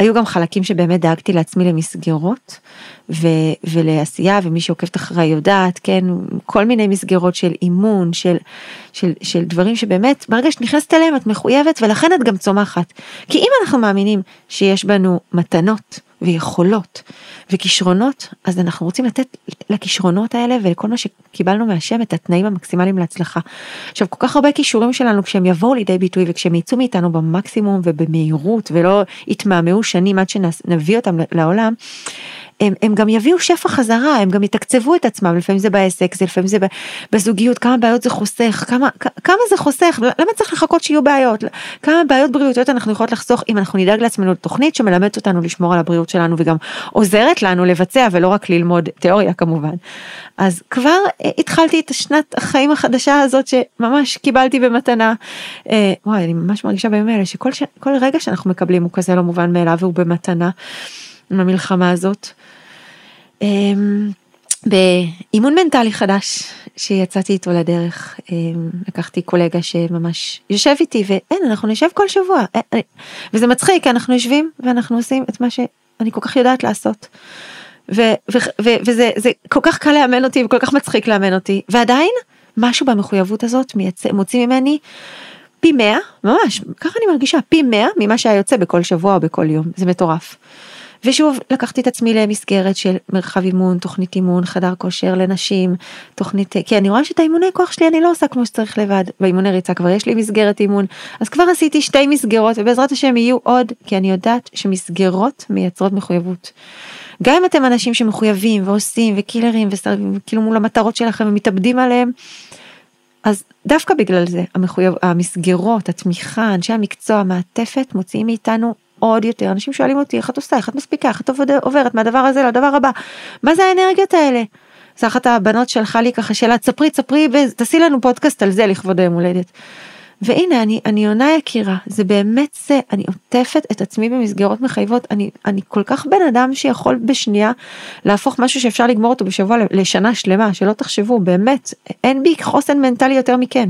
היו גם חלקים שבאמת דאגתי לעצמי למסגרות ו, ולעשייה ומי שעוקבת אחריי יודעת כן כל מיני מסגרות של אימון של, של, של דברים שבאמת ברגע שאת נכנסת אליהם את מחויבת ולכן את גם צומחת. כי אם אנחנו מאמינים שיש בנו מתנות ויכולות וכישרונות, אז אנחנו רוצים לתת לכישרונות האלה ולכל מה שקיבלנו מהשם את התנאים המקסימליים להצלחה. עכשיו כל כך הרבה כישורים שלנו כשהם יבואו לידי ביטוי וכשהם יצאו מאיתנו במקסימום ובמהירות ולא יתמהמהו שנים עד שנביא אותם לעולם, הם, הם גם יביאו שפע חזרה, הם גם יתקצבו את עצמם, לפעמים זה בעסק, זה לפעמים זה בזוגיות, כמה בעיות זה חוסך, כמה, כמה זה חוסך, למה צריך לחכות שיהיו בעיות, כמה בעיות בריאותיות אנחנו יכולות לחסוך אם אנחנו נדאג לעצמנו לתוכנית שמלמדת אותנו לשמור על הבריאות שלנו וגם עוזרת לנו לבצע ולא רק ללמוד תיאוריה כמובן. אז כבר אה, התחלתי את השנת החיים החדשה הזאת שממש קיבלתי במתנה. אה, וואי, אני ממש מרגישה בימים האלה שכל ש... רגע שאנחנו מקבלים הוא כזה לא מובן מאליו והוא במתנה. עם המלחמה הזאת. אמ, באימון מנטלי חדש שיצאתי איתו לדרך אמ, לקחתי קולגה שממש יושב איתי ואין אנחנו נשב כל שבוע אה, אה, וזה מצחיק אנחנו יושבים ואנחנו עושים את מה שאני כל כך יודעת לעשות. ו, ו, ו, וזה זה כל כך קל לאמן אותי וכל כך מצחיק לאמן אותי ועדיין משהו במחויבות הזאת מייצא, מוציא ממני פי 100 ממש ככה אני מרגישה פי 100 ממה שהיה יוצא בכל שבוע או בכל יום זה מטורף. ושוב לקחתי את עצמי למסגרת של מרחב אימון, תוכנית אימון, חדר כושר לנשים, תוכנית, כי אני רואה שאת האימוני כוח שלי אני לא עושה כמו שצריך לבד, באימוני ריצה כבר יש לי מסגרת אימון, אז כבר עשיתי שתי מסגרות ובעזרת השם יהיו עוד, כי אני יודעת שמסגרות מייצרות מחויבות. גם אם אתם אנשים שמחויבים ועושים וקילרים וכאילו מול המטרות שלכם ומתאבדים עליהם, אז דווקא בגלל זה המחויב, המסגרות, התמיכה, אנשי המקצוע, המעטפת מוציאים מאיתנו עוד יותר. אנשים שואלים אותי איך את עושה, איך את מספיקה, איך את עוברת מהדבר הזה לדבר הבא. מה זה האנרגיות האלה? זה אחת הבנות שלחה לי ככה שאלה, תספרי, תספרי, תעשי לנו פודקאסט על זה לכבוד היום הולדת. והנה אני, אני עונה יקירה, זה באמת זה, אני עוטפת את עצמי במסגרות מחייבות, אני, אני כל כך בן אדם שיכול בשנייה להפוך משהו שאפשר לגמור אותו בשבוע לשנה שלמה, שלא תחשבו, באמת, אין בי חוסן מנטלי יותר מכן.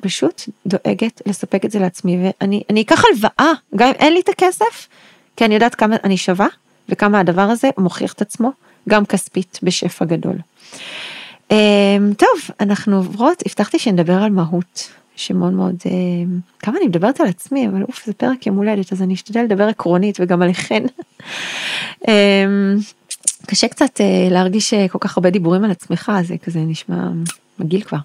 פשוט דואגת לספק את זה לעצמי, ואני אקח הלוואה, גם אם אין לי את הכסף, כי אני יודעת כמה אני שווה, וכמה הדבר הזה מוכיח את עצמו, גם כספית בשפע גדול. אמ, טוב, אנחנו עוברות, הבטחתי שנדבר על מהות. שמאוד מאוד, אה, כמה אני מדברת על עצמי, אבל אוף, זה פרק יום הולדת, אז אני אשתדל לדבר עקרונית וגם עליכן. אה, קשה קצת אה, להרגיש כל כך הרבה דיבורים על עצמך, זה כזה נשמע מגעיל כבר.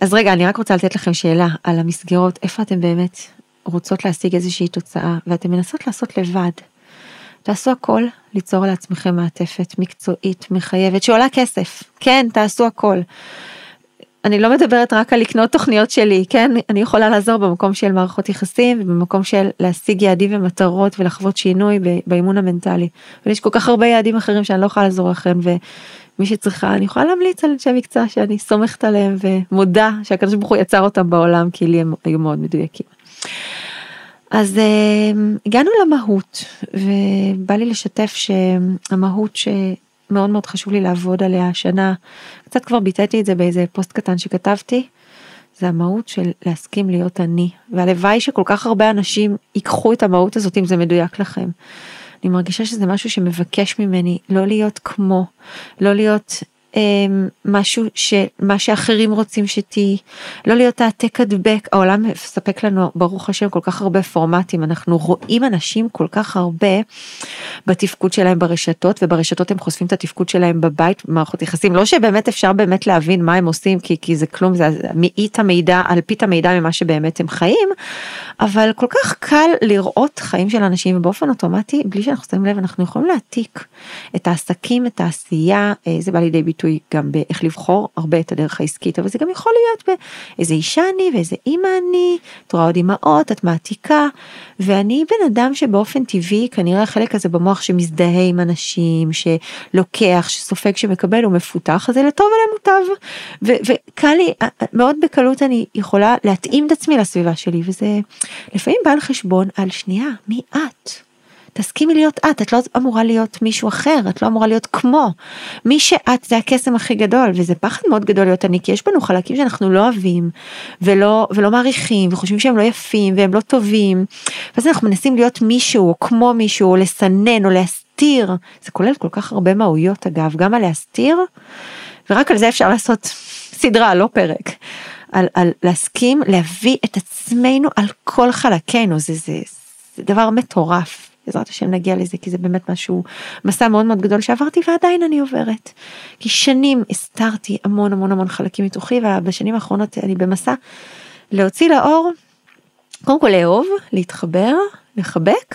אז רגע, אני רק רוצה לתת לכם שאלה על המסגרות, איפה אתם באמת רוצות להשיג איזושהי תוצאה, ואתם מנסות לעשות לבד. תעשו הכל ליצור לעצמכם מעטפת מקצועית, מחייבת, שעולה כסף. כן, תעשו הכל. אני לא מדברת רק על לקנות תוכניות שלי, כן? אני יכולה לעזור במקום של מערכות יחסים ובמקום של להשיג יעדים ומטרות ולחוות שינוי באימון המנטלי. ויש כל כך הרבה יעדים אחרים שאני לא יכולה לעזור לכם ומי שצריכה אני יכולה להמליץ על אנשי מקצוע שאני סומכת עליהם ומודה שהקדוש ברוך הוא יצר אותם בעולם כי לי הם היו מאוד מדויקים. אז uh, הגענו למהות ובא לי לשתף שהמהות ש... מאוד מאוד חשוב לי לעבוד עליה השנה. קצת כבר ביטאתי את זה באיזה פוסט קטן שכתבתי. זה המהות של להסכים להיות אני, והלוואי שכל כך הרבה אנשים ייקחו את המהות הזאת אם זה מדויק לכם. אני מרגישה שזה משהו שמבקש ממני לא להיות כמו, לא להיות משהו שמה שאחרים רוצים שתהיי, לא להיות העתק הדבק, העולם מספק לנו ברוך השם כל כך הרבה פורמטים, אנחנו רואים אנשים כל כך הרבה בתפקוד שלהם ברשתות וברשתות הם חושפים את התפקוד שלהם בבית במערכות יחסים, לא שבאמת אפשר באמת להבין מה הם עושים כי, כי זה כלום, זה מאית המידע, על פית המידע ממה שבאמת הם חיים, אבל כל כך קל לראות חיים של אנשים ובאופן אוטומטי בלי שאנחנו שמים לב אנחנו יכולים להעתיק את העסקים, את העשייה, אה, זה בא לידי ביטוי. ביטוי גם באיך לבחור הרבה את הדרך העסקית, אבל זה גם יכול להיות באיזה אישה אני ואיזה אימא אני, את רואה עוד אימהות, את מעתיקה, ואני בן אדם שבאופן טבעי כנראה החלק הזה במוח שמזדהה עם אנשים, שלוקח, שסופג, שמקבל, הוא מפותח, זה לטוב ולמוטב, וקל לי, מאוד בקלות אני יכולה להתאים את עצמי לסביבה שלי, וזה לפעמים בא על חשבון על שנייה, מי את? תסכימי להיות את, את לא אמורה להיות מישהו אחר, את לא אמורה להיות כמו. מי שאת זה הקסם הכי גדול, וזה פחד מאוד גדול להיות אני, כי יש בנו חלקים שאנחנו לא אוהבים, ולא, ולא מעריכים, וחושבים שהם לא יפים, והם לא טובים. ואז אנחנו מנסים להיות מישהו, או כמו מישהו, או לסנן, או להסתיר. זה כולל כל כך הרבה מהויות אגב, גם על להסתיר, ורק על זה אפשר לעשות סדרה, לא פרק. על, על להסכים להביא את עצמנו על כל חלקינו, זה, זה, זה דבר מטורף. בעזרת השם נגיע לזה כי זה באמת משהו מסע מאוד מאוד גדול שעברתי ועדיין אני עוברת. כי שנים הסתרתי המון המון המון חלקים מתוכי ובשנים האחרונות אני במסע להוציא לאור קודם כל לאהוב להתחבר לחבק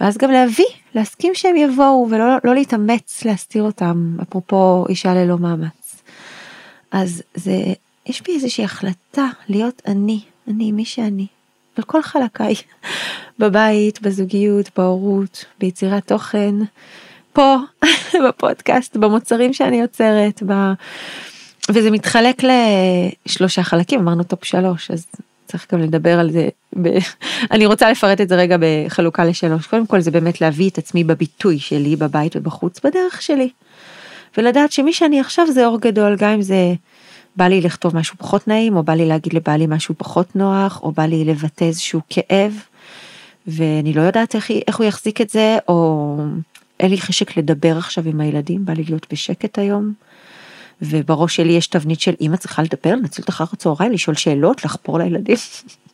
ואז גם להביא להסכים שהם יבואו ולא לא להתאמץ להסתיר אותם אפרופו אישה ללא מאמץ. אז זה יש בי איזושהי החלטה להיות אני אני מי שאני על כל חלקיי, בבית, בזוגיות, בהורות, ביצירת תוכן, פה, <laughs> בפודקאסט, במוצרים שאני יוצרת, ב... וזה מתחלק לשלושה חלקים, אמרנו top שלוש, אז צריך גם לדבר על זה, ב... <laughs> אני רוצה לפרט את זה רגע בחלוקה לשלוש, קודם כל זה באמת להביא את עצמי בביטוי שלי בבית ובחוץ בדרך שלי, ולדעת שמי שאני עכשיו זה אור גדול, גם אם זה בא לי לכתוב משהו פחות נעים, או בא לי להגיד לבעלי משהו פחות נוח, או בא לי לבטא איזשהו כאב, ואני לא יודעת איך, איך הוא יחזיק את זה, או אין לי חשק לדבר עכשיו עם הילדים, בא לי להיות בשקט היום. ובראש שלי יש תבנית של אמא צריכה לדבר, לנצל את אחר הצהריים, לשאול שאלות, לחפור לילדים.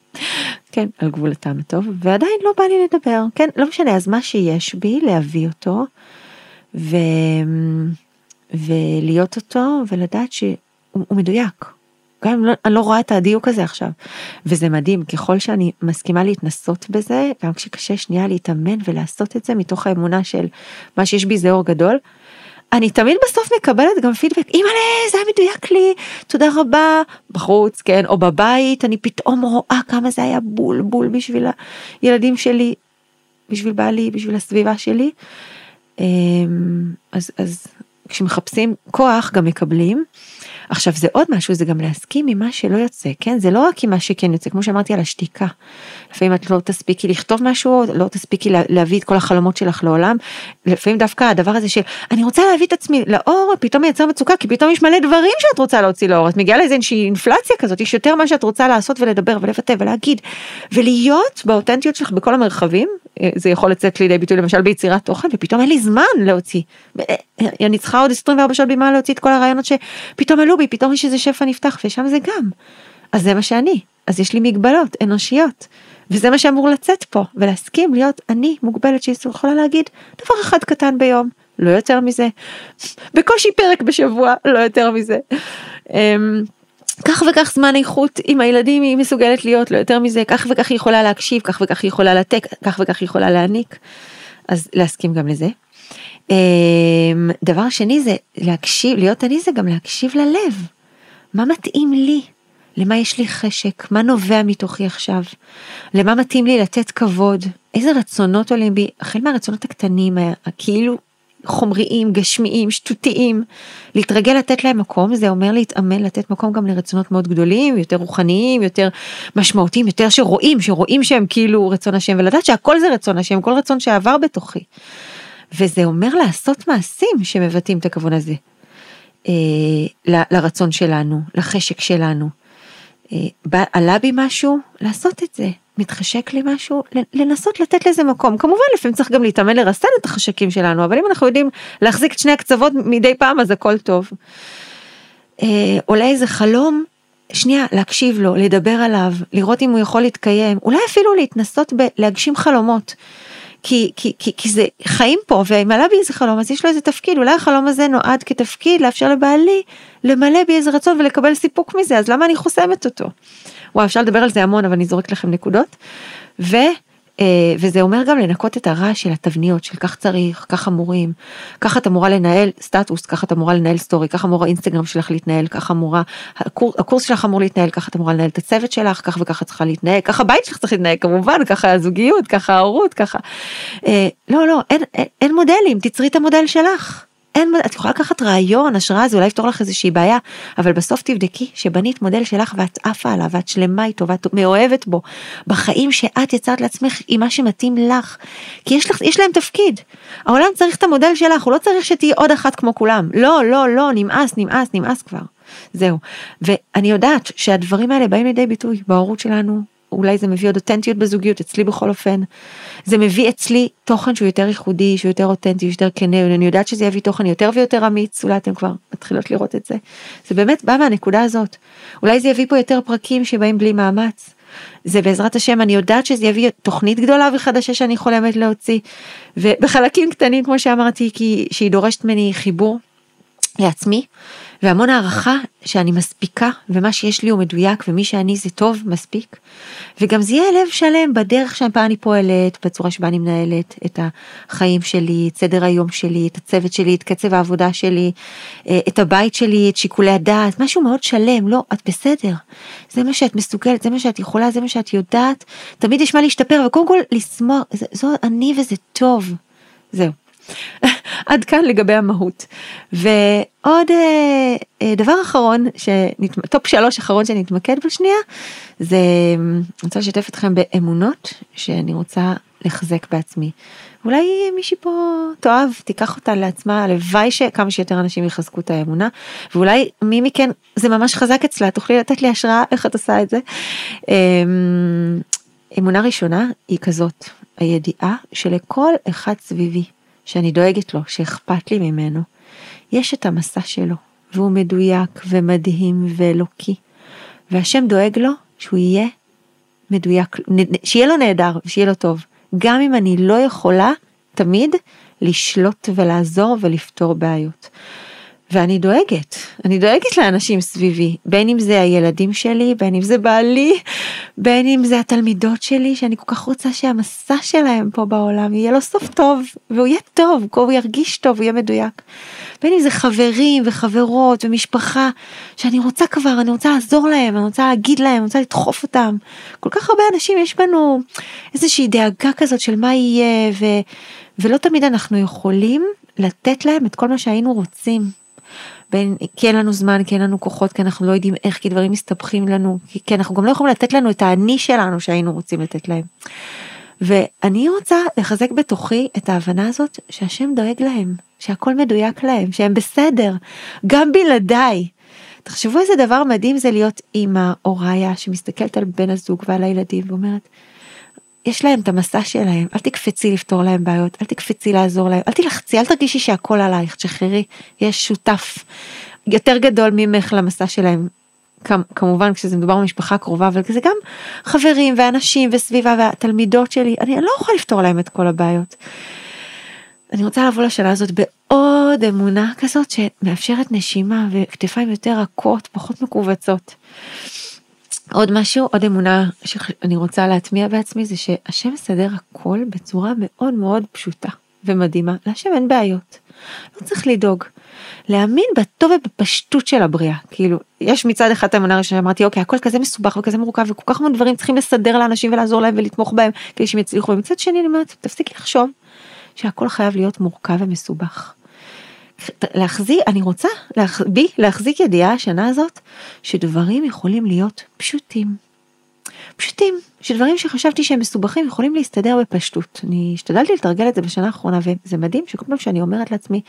<laughs> כן, על גבול הטעם הטוב, ועדיין לא בא לי לדבר, כן, לא משנה, אז מה שיש בי, להביא אותו, ו... ולהיות אותו, ולדעת שהוא מדויק. גם אם לא, אני לא רואה את הדיוק הזה עכשיו. וזה מדהים, ככל שאני מסכימה להתנסות בזה, גם כשקשה שנייה להתאמן ולעשות את זה מתוך האמונה של מה שיש בי זה אור גדול, אני תמיד בסוף מקבלת גם פידבק, אימא'לה, זה היה מדויק לי, תודה רבה, בחוץ, כן, או בבית, אני פתאום רואה כמה זה היה בול בול בשביל הילדים שלי, בשביל בעלי, בשביל הסביבה שלי. אמ, אז, אז כשמחפשים כוח גם מקבלים. עכשיו זה עוד משהו, זה גם להסכים עם מה שלא יוצא, כן? זה לא רק עם מה שכן יוצא, כמו שאמרתי על השתיקה. לפעמים את לא תספיקי לכתוב משהו, לא תספיקי להביא את כל החלומות שלך לעולם. לפעמים דווקא הדבר הזה של אני רוצה להביא את עצמי לאור, פתאום מייצר מצוקה, כי פתאום יש מלא דברים שאת רוצה להוציא לאור. את מגיעה לאיזה איזושהי אינפלציה כזאת, יש יותר מה שאת רוצה לעשות ולדבר ולבטא ולהגיד. ולהיות באותנטיות שלך בכל המרחבים, אה, זה יכול לצאת לידי ביטוי למשל ביצירת תוכן, ופתאום אין לי זמן להוציא. אה, אה, אני צריכה עוד 24 שעות בימה להוציא את כל הרעיונות שפתאום עלו בי, פתאום יש איזה שפע נפתח, ושם זה גם. אז זה מה שאני, אז יש לי מגבלות אנושיות. וזה מה שאמור לצאת פה, ולהסכים להיות אני מוגבלת שיכולה להגיד דבר אחד קטן ביום, לא יותר מזה. בקושי פרק בשבוע, לא יותר מזה. אמ, כך וכך זמן איכות עם הילדים היא מסוגלת להיות, לא יותר מזה, כך וכך היא יכולה להקשיב, כך וכך היא יכולה לתת, כך וכך היא יכולה להעניק. אז להסכים גם לזה. אמ, דבר שני זה להקשיב, להיות אני זה גם להקשיב ללב. מה מתאים לי? למה יש לי חשק? מה נובע מתוכי עכשיו? למה מתאים לי לתת כבוד? איזה רצונות עולים בי? החל מהרצונות הקטנים, הכאילו חומריים, גשמיים, שטותיים. להתרגל לתת להם מקום, זה אומר להתאמן, לתת מקום גם לרצונות מאוד גדולים, יותר רוחניים, יותר משמעותיים, יותר שרואים, שרואים שהם כאילו רצון השם, ולדעת שהכל זה רצון השם, כל רצון שעבר בתוכי. וזה אומר לעשות מעשים שמבטאים את הכוון הזה. אה, ל, לרצון שלנו, לחשק שלנו. אה, בא, עלה בי משהו, לעשות את זה. מתחשק לי משהו, לנסות לתת לזה מקום. כמובן לפעמים צריך גם להתאמן לרסן את החשקים שלנו, אבל אם אנחנו יודעים להחזיק את שני הקצוות מדי פעם אז הכל טוב. אה, עולה איזה חלום, שנייה, להקשיב לו, לדבר עליו, לראות אם הוא יכול להתקיים, אולי אפילו להתנסות בלהגשים חלומות. כי, כי, כי, זה חיים פה, ואם עלה בי איזה חלום, אז יש לו איזה תפקיד, אולי החלום הזה נועד כתפקיד לאפשר לבעלי למלא בי איזה רצון ולקבל סיפוק מזה, אז למה אני חוסמת אותו? וואו, אפשר לדבר על זה המון, אבל אני זורקת לכם נקודות. ו... אה, וזה אומר גם לנקות את הרעש של התבניות של כך צריך, כך אמורים, ככה את אמורה לנהל סטטוס, ככה את אמורה לנהל סטורי, ככה אמור האינסטגרם שלך להתנהל, ככה אמורה, הקור, הקורס שלך אמור להתנהל, ככה את אמורה לנהל את הצוות שלך, כך וככה צריכה להתנהל, ככה הבית שלך צריך להתנהל כמובן, ככה הזוגיות, ככה ההורות, ככה. אה, לא, לא, אין, אין, אין מודלים, תצרי את המודל שלך. אין, את יכולה לקחת רעיון, השראה, זה אולי יפתור לך איזושהי בעיה, אבל בסוף תבדקי שבנית מודל שלך ואת עפה עליו, ואת שלמה איתו, ואת מאוהבת בו, בחיים שאת יצרת לעצמך עם מה שמתאים לך, כי יש, לך, יש להם תפקיד. העולם צריך את המודל שלך, הוא לא צריך שתהיי עוד אחת כמו כולם. לא, לא, לא, נמאס, נמאס, נמאס כבר. זהו. ואני יודעת שהדברים האלה באים לידי ביטוי בהורות שלנו, אולי זה מביא עוד אותנטיות בזוגיות, אצלי בכל אופן. זה מביא אצלי תוכן שהוא יותר ייחודי, שהוא יותר אותנטי, יותר כנה, אני יודעת שזה יביא תוכן יותר ויותר אמיץ, אולי אתם כבר מתחילות לראות את זה. זה באמת בא מהנקודה הזאת. אולי זה יביא פה יותר פרקים שבאים בלי מאמץ. זה בעזרת השם, אני יודעת שזה יביא תוכנית גדולה וחדשה שאני חולמת להוציא. ובחלקים קטנים, כמו שאמרתי, כי שהיא דורשת ממני חיבור לעצמי, והמון הערכה שאני מספיקה, ומה שיש לי הוא מדויק, ומי שאני זה טוב, מספיק. וגם זה יהיה לב שלם בדרך שבה אני פועלת, בצורה שבה אני מנהלת את החיים שלי, את סדר היום שלי, את הצוות שלי, את קצב העבודה שלי, אה, את הבית שלי, את שיקולי הדעת, משהו מאוד שלם, לא, את בסדר. זה מה שאת מסוגלת, זה מה שאת יכולה, זה מה שאת יודעת. תמיד יש מה להשתפר, וקודם כל לשמוח, זו אני וזה טוב. זהו. עד כאן לגבי המהות. ועוד אה, אה, דבר אחרון, שנת... top שלוש אחרון שנתמקד בשנייה, זה אני רוצה לשתף אתכם באמונות שאני רוצה לחזק בעצמי. אולי מישהי פה תאהב, תיקח אותה לעצמה, הלוואי שכמה שיותר אנשים יחזקו את האמונה, ואולי מי מכן זה ממש חזק אצלה, תוכלי לתת לי השראה איך את עושה את זה. אמ, אמונה ראשונה היא כזאת, הידיעה שלכל אחד סביבי שאני דואגת לו, שאכפת לי ממנו, יש את המסע שלו, והוא מדויק ומדהים ואלוקי, והשם דואג לו שהוא יהיה מדויק, שיהיה לו נהדר, שיהיה לו טוב. גם אם אני לא יכולה תמיד לשלוט ולעזור ולפתור בעיות. ואני דואגת, אני דואגת לאנשים סביבי, בין אם זה הילדים שלי, בין אם זה בעלי, בין אם זה התלמידות שלי, שאני כל כך רוצה שהמסע שלהם פה בעולם יהיה לו סוף טוב, והוא יהיה טוב, הוא ירגיש טוב, הוא יהיה מדויק. בין אם זה חברים וחברות ומשפחה, שאני רוצה כבר, אני רוצה לעזור להם, אני רוצה להגיד להם, אני רוצה לדחוף אותם. כל כך הרבה אנשים יש בנו איזושהי דאגה כזאת של מה יהיה, ו, ולא תמיד אנחנו יכולים לתת להם את כל מה שהיינו רוצים. בין, כי אין לנו זמן, כי אין לנו כוחות, כי אנחנו לא יודעים איך, כי דברים מסתבכים לנו, כי, כי אנחנו גם לא יכולים לתת לנו את האני שלנו שהיינו רוצים לתת להם. ואני רוצה לחזק בתוכי את ההבנה הזאת שהשם דואג להם, שהכל מדויק להם, שהם בסדר, גם בלעדיי. תחשבו איזה דבר מדהים זה להיות אימא או ראיה שמסתכלת על בן הזוג ועל הילדים ואומרת, יש להם את המסע שלהם, אל תקפצי לפתור להם בעיות, אל תקפצי לעזור להם, אל תלחצי, אל תרגישי שהכל עלייך, תשחררי, יש שותף יותר גדול ממך למסע שלהם. כמובן כשזה מדובר במשפחה קרובה, אבל זה גם חברים ואנשים וסביבה והתלמידות שלי, אני לא יכולה לפתור להם את כל הבעיות. אני רוצה לבוא לשנה הזאת בעוד אמונה כזאת שמאפשרת נשימה וכתפיים יותר רכות, פחות מכווצות. עוד משהו, עוד אמונה שאני רוצה להטמיע בעצמי זה שהשם מסדר הכל בצורה מאוד מאוד פשוטה ומדהימה. להשם אין בעיות, לא צריך לדאוג. להאמין בטוב ובפשטות של הבריאה. כאילו, יש מצד אחד את האמונה הראשונה, אמרתי, אוקיי, הכל כזה מסובך וכזה מורכב וכל כך הרבה דברים צריכים לסדר לאנשים ולעזור להם ולתמוך בהם כדי שהם יצליחו. ומצד שני אני אומרת, תפסיקי לחשוב שהכל חייב להיות מורכב ומסובך. להחזיק, אני רוצה להח, בי להחזיק ידיעה השנה הזאת שדברים יכולים להיות פשוטים. פשוטים, שדברים שחשבתי שהם מסובכים יכולים להסתדר בפשטות. אני השתדלתי לתרגל את זה בשנה האחרונה וזה מדהים שכל פעם שאני אומרת לעצמי,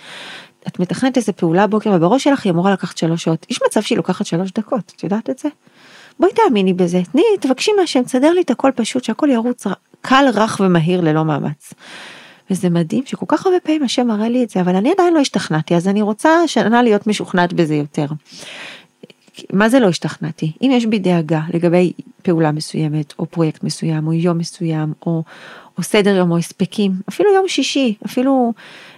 את מתכננת איזה פעולה בוקר ובראש שלך היא אמורה לקחת שלוש שעות. יש מצב שהיא לוקחת שלוש דקות, את יודעת את זה? בואי תאמיני בזה, תני, תבקשי מהשם, תסדר לי את הכל פשוט, שהכל ירוץ קל, רך ומהיר ללא מאמץ. וזה מדהים שכל כך הרבה פעמים השם מראה לי את זה, אבל אני עדיין לא השתכנעתי, אז אני רוצה שנה להיות משוכנעת בזה יותר. מה זה לא השתכנעתי? אם יש בי דאגה לגבי פעולה מסוימת, או פרויקט מסוים, או יום מסוים, או, או סדר יום, או הספקים, אפילו יום שישי, אפילו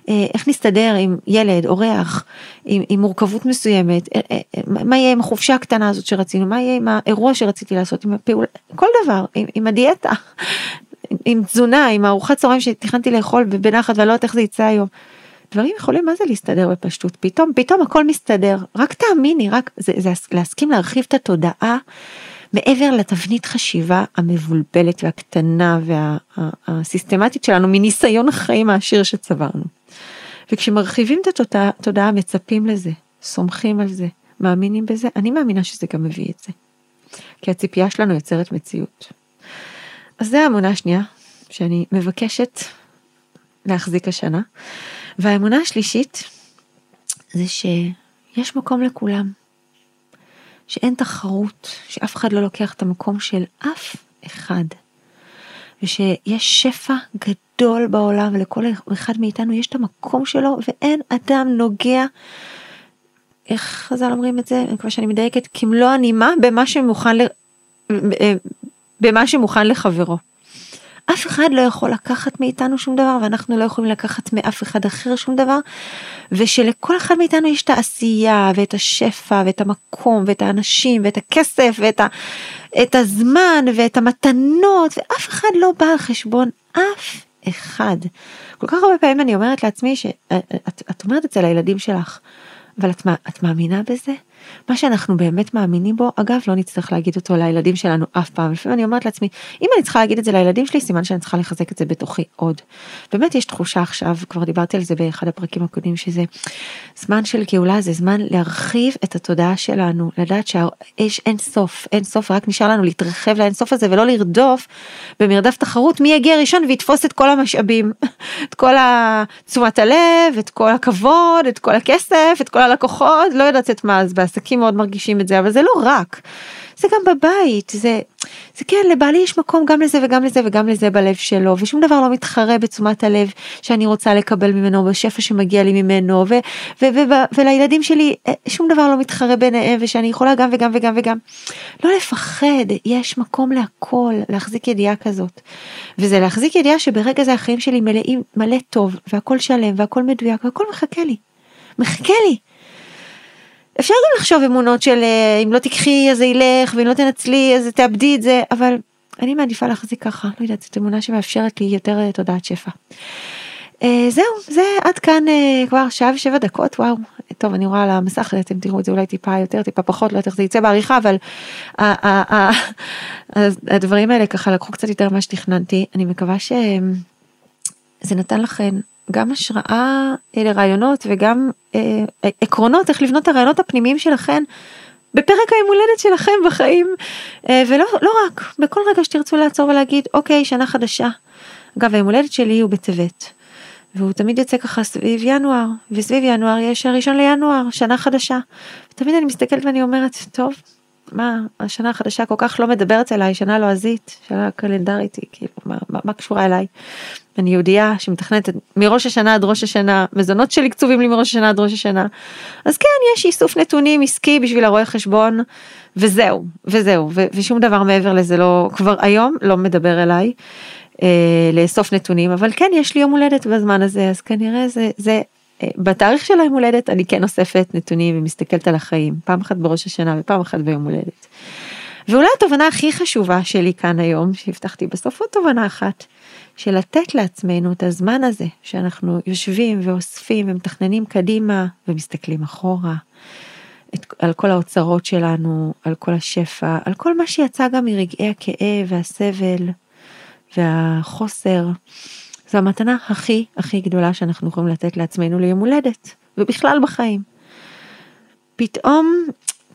אה, איך נסתדר עם ילד, אורח, עם, עם מורכבות מסוימת, אה, אה, אה, מה יהיה עם החופשה הקטנה הזאת שרצינו, מה יהיה עם האירוע שרציתי לעשות, עם הפעולה, כל דבר, עם, עם הדיאטה, עם תזונה, עם ארוחת צהריים שתכננתי לאכול בנחת ואני לא יודעת איך זה יצא היום. דברים יכולים מה זה להסתדר בפשטות, פתאום, פתאום הכל מסתדר, רק תאמיני, רק זה, זה להסכים להרחיב את התודעה מעבר לתבנית חשיבה המבולבלת והקטנה והסיסטמטית שלנו מניסיון החיים העשיר שצברנו. וכשמרחיבים את התודעה מצפים לזה, סומכים על זה, מאמינים בזה, אני מאמינה שזה גם מביא את זה. כי הציפייה שלנו יוצרת מציאות. אז זה האמונה השנייה שאני מבקשת להחזיק השנה. והאמונה השלישית זה שיש מקום לכולם. שאין תחרות, שאף אחד לא לוקח את המקום של אף אחד. ושיש שפע גדול בעולם ולכל אחד מאיתנו יש את המקום שלו ואין אדם נוגע, איך חז"ל אומרים את זה, אני מקווה שאני מדייקת, כמלוא הנימה במה שמוכן, במה שמוכן לחברו. אף אחד לא יכול לקחת מאיתנו שום דבר ואנחנו לא יכולים לקחת מאף אחד אחר שום דבר ושלכל אחד מאיתנו יש את העשייה ואת השפע ואת המקום ואת האנשים ואת הכסף ואת ה, את הזמן ואת המתנות ואף אחד לא בא על חשבון אף אחד. כל כך הרבה פעמים אני אומרת לעצמי שאת את אומרת את זה לילדים שלך אבל את, את מאמינה בזה? מה שאנחנו באמת מאמינים בו, אגב, לא נצטרך להגיד אותו לילדים שלנו אף פעם. לפעמים אני אומרת לעצמי, אם אני צריכה להגיד את זה לילדים שלי, סימן שאני צריכה לחזק את זה בתוכי עוד. באמת יש תחושה עכשיו, כבר דיברתי על זה באחד הפרקים הקודמים, שזה זמן של גאולה, זה זמן להרחיב את התודעה שלנו, לדעת שיש אין סוף, אין סוף, רק נשאר לנו להתרחב לאין סוף הזה ולא לרדוף במרדף תחרות מי יגיע ראשון ויתפוס את כל המשאבים, את כל תשומת הלב, את כל הכבוד, את כל הכסף, את כל הלקוחות, לא יודעת את מה, אז בעסקים מאוד מרגישים את זה, אבל זה לא רק. זה גם בבית, זה, זה כן, לבעלי יש מקום גם לזה וגם לזה וגם לזה בלב שלו, ושום דבר לא מתחרה בתשומת הלב שאני רוצה לקבל ממנו, בשפע שמגיע לי ממנו, ו, ו, ו, ו, ולילדים שלי אה, שום דבר לא מתחרה ביניהם, ושאני יכולה גם וגם וגם וגם. לא לפחד, יש מקום להכל, להחזיק ידיעה כזאת. וזה להחזיק ידיעה שברגע זה החיים שלי מלאים, מלא טוב, והכל שלם, והכל מדויק, והכל מחכה לי. מחכה לי. אפשר גם לחשוב אמונות של אה, אם לא תיקחי אז זה ילך ואם לא תנצלי אז תאבדי את זה אבל אני מעדיפה להחזיק ככה. לא יודעת זאת אמונה שמאפשרת לי יותר אה, תודעת שפע. Uh, זהו זה עד כאן כבר שעה ושבע דקות וואו. טוב אני רואה על המסך אתם תראו את זה אולי טיפה יותר טיפה פחות לא יודעת איך זה יצא בעריכה אבל הדברים האלה ככה לקחו קצת יותר ממה שתכננתי. אני מקווה שזה נתן לכם גם השראה לרעיונות וגם אה, עקרונות איך לבנות את הרעיונות הפנימיים שלכם בפרק היום הולדת שלכם בחיים אה, ולא לא רק בכל רגע שתרצו לעצור ולהגיד אוקיי שנה חדשה. אגב היום הולדת שלי הוא בטבת והוא תמיד יוצא ככה סביב ינואר וסביב ינואר יש הראשון לינואר שנה חדשה. תמיד אני מסתכלת ואני אומרת טוב מה השנה החדשה כל כך לא מדברת אליי שנה לועזית שנה קלנדרית היא כאילו מה, מה, מה קשורה אליי. אני יהודייה שמתכננת מראש השנה עד ראש השנה מזונות שלי קצובים לי מראש השנה עד ראש השנה אז כן יש איסוף נתונים עסקי בשביל הרואה חשבון וזהו וזהו ו- ושום דבר מעבר לזה לא כבר היום לא מדבר אליי. אה, לאסוף נתונים אבל כן יש לי יום הולדת בזמן הזה אז כנראה זה זה בתאריך של היום הולדת אני כן אוספת נתונים ומסתכלת על החיים פעם אחת בראש השנה ופעם אחת ביום הולדת. ואולי התובנה הכי חשובה שלי כאן היום שהבטחתי בסוף עוד תובנה אחת של לתת לעצמנו את הזמן הזה שאנחנו יושבים ואוספים ומתכננים קדימה ומסתכלים אחורה. את, על כל האוצרות שלנו, על כל השפע, על כל מה שיצא גם מרגעי הכאב והסבל והחוסר. זו המתנה הכי הכי גדולה שאנחנו יכולים לתת לעצמנו ליום הולדת ובכלל בחיים. פתאום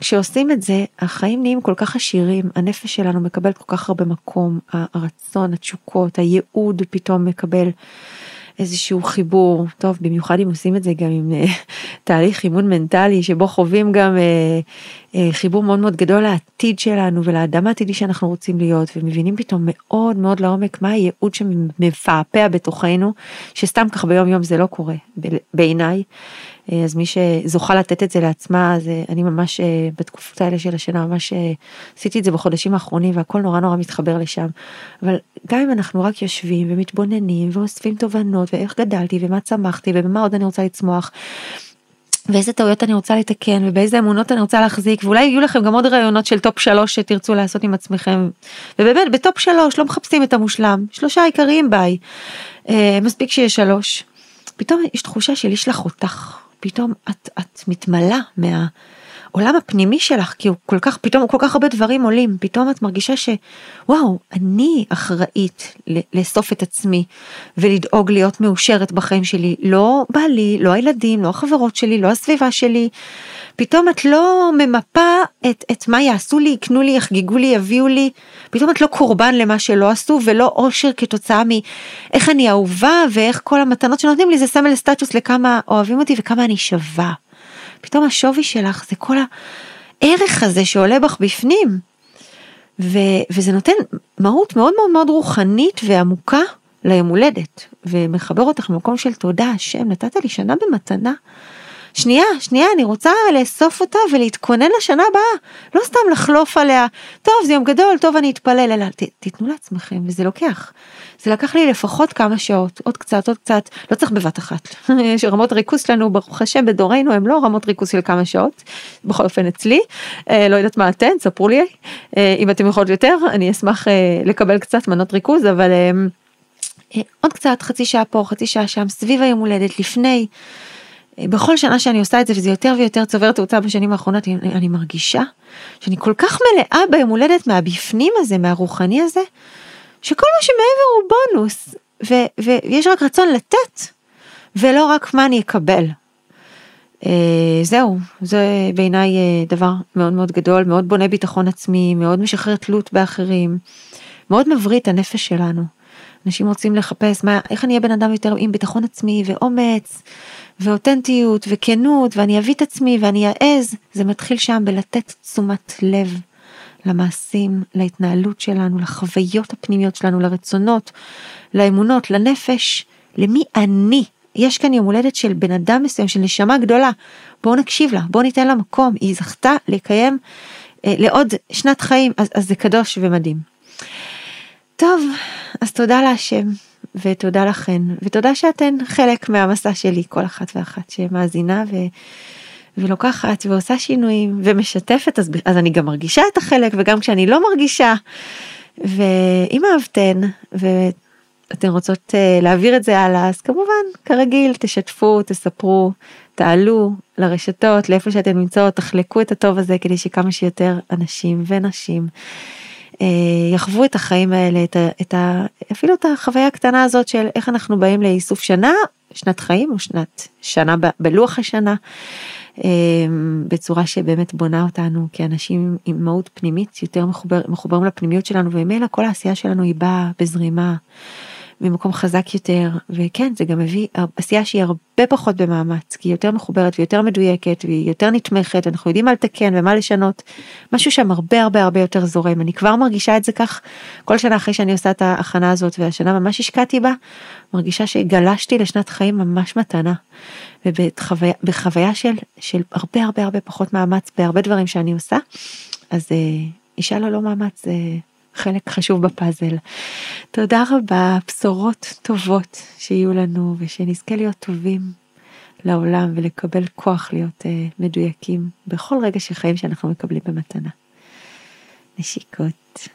כשעושים את זה החיים נהיים כל כך עשירים הנפש שלנו מקבלת כל כך הרבה מקום הרצון התשוקות הייעוד פתאום מקבל איזשהו חיבור טוב במיוחד אם עושים את זה גם עם uh, <laughs> תהליך אימון מנטלי שבו חווים גם uh, uh, חיבור מאוד מאוד גדול לעתיד שלנו ולאדם העתידי שאנחנו רוצים להיות ומבינים פתאום מאוד מאוד לעומק מה הייעוד שמפעפע בתוכנו שסתם כך ביום יום זה לא קורה בעיניי. אז מי שזוכה לתת את זה לעצמה אז אני ממש בתקופות האלה של השנה ממש עשיתי את זה בחודשים האחרונים והכל נורא נורא מתחבר לשם. אבל גם אם אנחנו רק יושבים ומתבוננים ואוספים תובנות ואיך גדלתי ומה צמחתי ובמה עוד אני רוצה לצמוח. ואיזה טעויות אני רוצה לתקן ובאיזה אמונות אני רוצה להחזיק ואולי יהיו לכם גם עוד רעיונות של top שלוש שתרצו לעשות עם עצמכם ובאמת בטופ שלוש לא מחפשים את המושלם שלושה עיקריים ביי אה, מספיק שיש שלוש פתאום יש תחושה של יש לך אותך פתאום את, את מתמלאה מה... העולם הפנימי שלך כי הוא כל כך פתאום כל כך הרבה דברים עולים. פתאום את מרגישה שוואו אני אחראית לאסוף את עצמי ולדאוג להיות מאושרת בחיים שלי. לא בעלי לא הילדים לא החברות שלי לא הסביבה שלי פתאום את לא ממפה את, את מה יעשו לי יקנו לי יחגגו לי יביאו לי פתאום את לא קורבן למה שלא עשו ולא אושר כתוצאה מאיך אני אהובה ואיך כל המתנות שנותנים לי זה סמל סטטוס לכמה אוהבים אותי וכמה אני שווה. פתאום השווי שלך זה כל הערך הזה שעולה בך בפנים. ו, וזה נותן מהות מאוד מאוד מאוד רוחנית ועמוקה ליום הולדת, ומחבר אותך למקום של תודה השם, נתת לי שנה במתנה. שנייה, שנייה, אני רוצה לאסוף אותה ולהתכונן לשנה הבאה, לא סתם לחלוף עליה, טוב זה יום גדול, טוב אני אתפלל, אלא ת, תיתנו לעצמכם, וזה לוקח. זה לקח לי לפחות כמה שעות, עוד קצת, עוד קצת, לא צריך בבת אחת. <laughs> יש רמות ריכוז שלנו, ברוך השם, בדורנו, הם לא רמות ריכוז של כמה שעות, בכל אופן אצלי, אה, לא יודעת מה אתן, ספרו לי, אה, אם אתם יכולות יותר, אני אשמח אה, לקבל קצת מנות ריכוז, אבל אה, אה, עוד קצת, חצי שעה פה, חצי שעה שם, סביב היום הולדת, לפני. בכל שנה שאני עושה את זה וזה יותר ויותר צובר תאוצה בשנים האחרונות אני, אני מרגישה שאני כל כך מלאה ביום הולדת מהבפנים הזה מהרוחני הזה שכל מה שמעבר הוא בונוס ו, ויש רק רצון לתת ולא רק מה אני אקבל. אה, זהו זה בעיניי אה, דבר מאוד מאוד גדול מאוד בונה ביטחון עצמי מאוד משחרר תלות באחרים מאוד מבריא את הנפש שלנו. אנשים רוצים לחפש מה איך אני אהיה בן אדם יותר עם ביטחון עצמי ואומץ ואותנטיות וכנות ואני אביא את עצמי ואני אעז, זה מתחיל שם בלתת תשומת לב למעשים, להתנהלות שלנו, לחוויות הפנימיות שלנו, לרצונות, לאמונות, לנפש, למי אני. יש כאן יום הולדת של בן אדם מסוים, של נשמה גדולה. בואו נקשיב לה, בואו ניתן לה מקום. היא זכתה לקיים אה, לעוד שנת חיים, אז, אז זה קדוש ומדהים. טוב, אז תודה להשם, ותודה לכן, ותודה שאתן חלק מהמסע שלי, כל אחת ואחת שמאזינה ו... ולוקחת ועושה שינויים ומשתפת, אז, אז אני גם מרגישה את החלק, וגם כשאני לא מרגישה. ואם אהבתן, ואתן רוצות uh, להעביר את זה הלאה, אז כמובן, כרגיל, תשתפו, תספרו, תעלו לרשתות, לאיפה שאתן נמצאות, תחלקו את הטוב הזה כדי שכמה שיותר אנשים ונשים אה, יחוו את החיים האלה, את ה, את ה, אפילו את החוויה הקטנה הזאת של איך אנחנו באים לאיסוף שנה, שנת חיים או שנת שנה ב, בלוח השנה, אה, בצורה שבאמת בונה אותנו כאנשים עם מהות פנימית, יותר מחובר, מחוברים לפנימיות שלנו, וממילא כל העשייה שלנו היא באה בזרימה. ממקום חזק יותר, וכן, זה גם מביא עשייה שהיא הרבה פחות במאמץ, כי היא יותר מחוברת ויותר מדויקת והיא יותר נתמכת, אנחנו יודעים מה לתקן ומה לשנות, משהו שם הרבה הרבה הרבה יותר זורם, אני כבר מרגישה את זה כך, כל שנה אחרי שאני עושה את ההכנה הזאת, והשנה ממש השקעתי בה, מרגישה שגלשתי לשנת חיים ממש מתנה, ובחוויה של, של הרבה הרבה הרבה פחות מאמץ בהרבה דברים שאני עושה, אז אה, אישה ללא מאמץ זה... אה, חלק חשוב בפאזל. תודה רבה, בשורות טובות שיהיו לנו ושנזכה להיות טובים לעולם ולקבל כוח להיות uh, מדויקים בכל רגע של חיים שאנחנו מקבלים במתנה. נשיקות.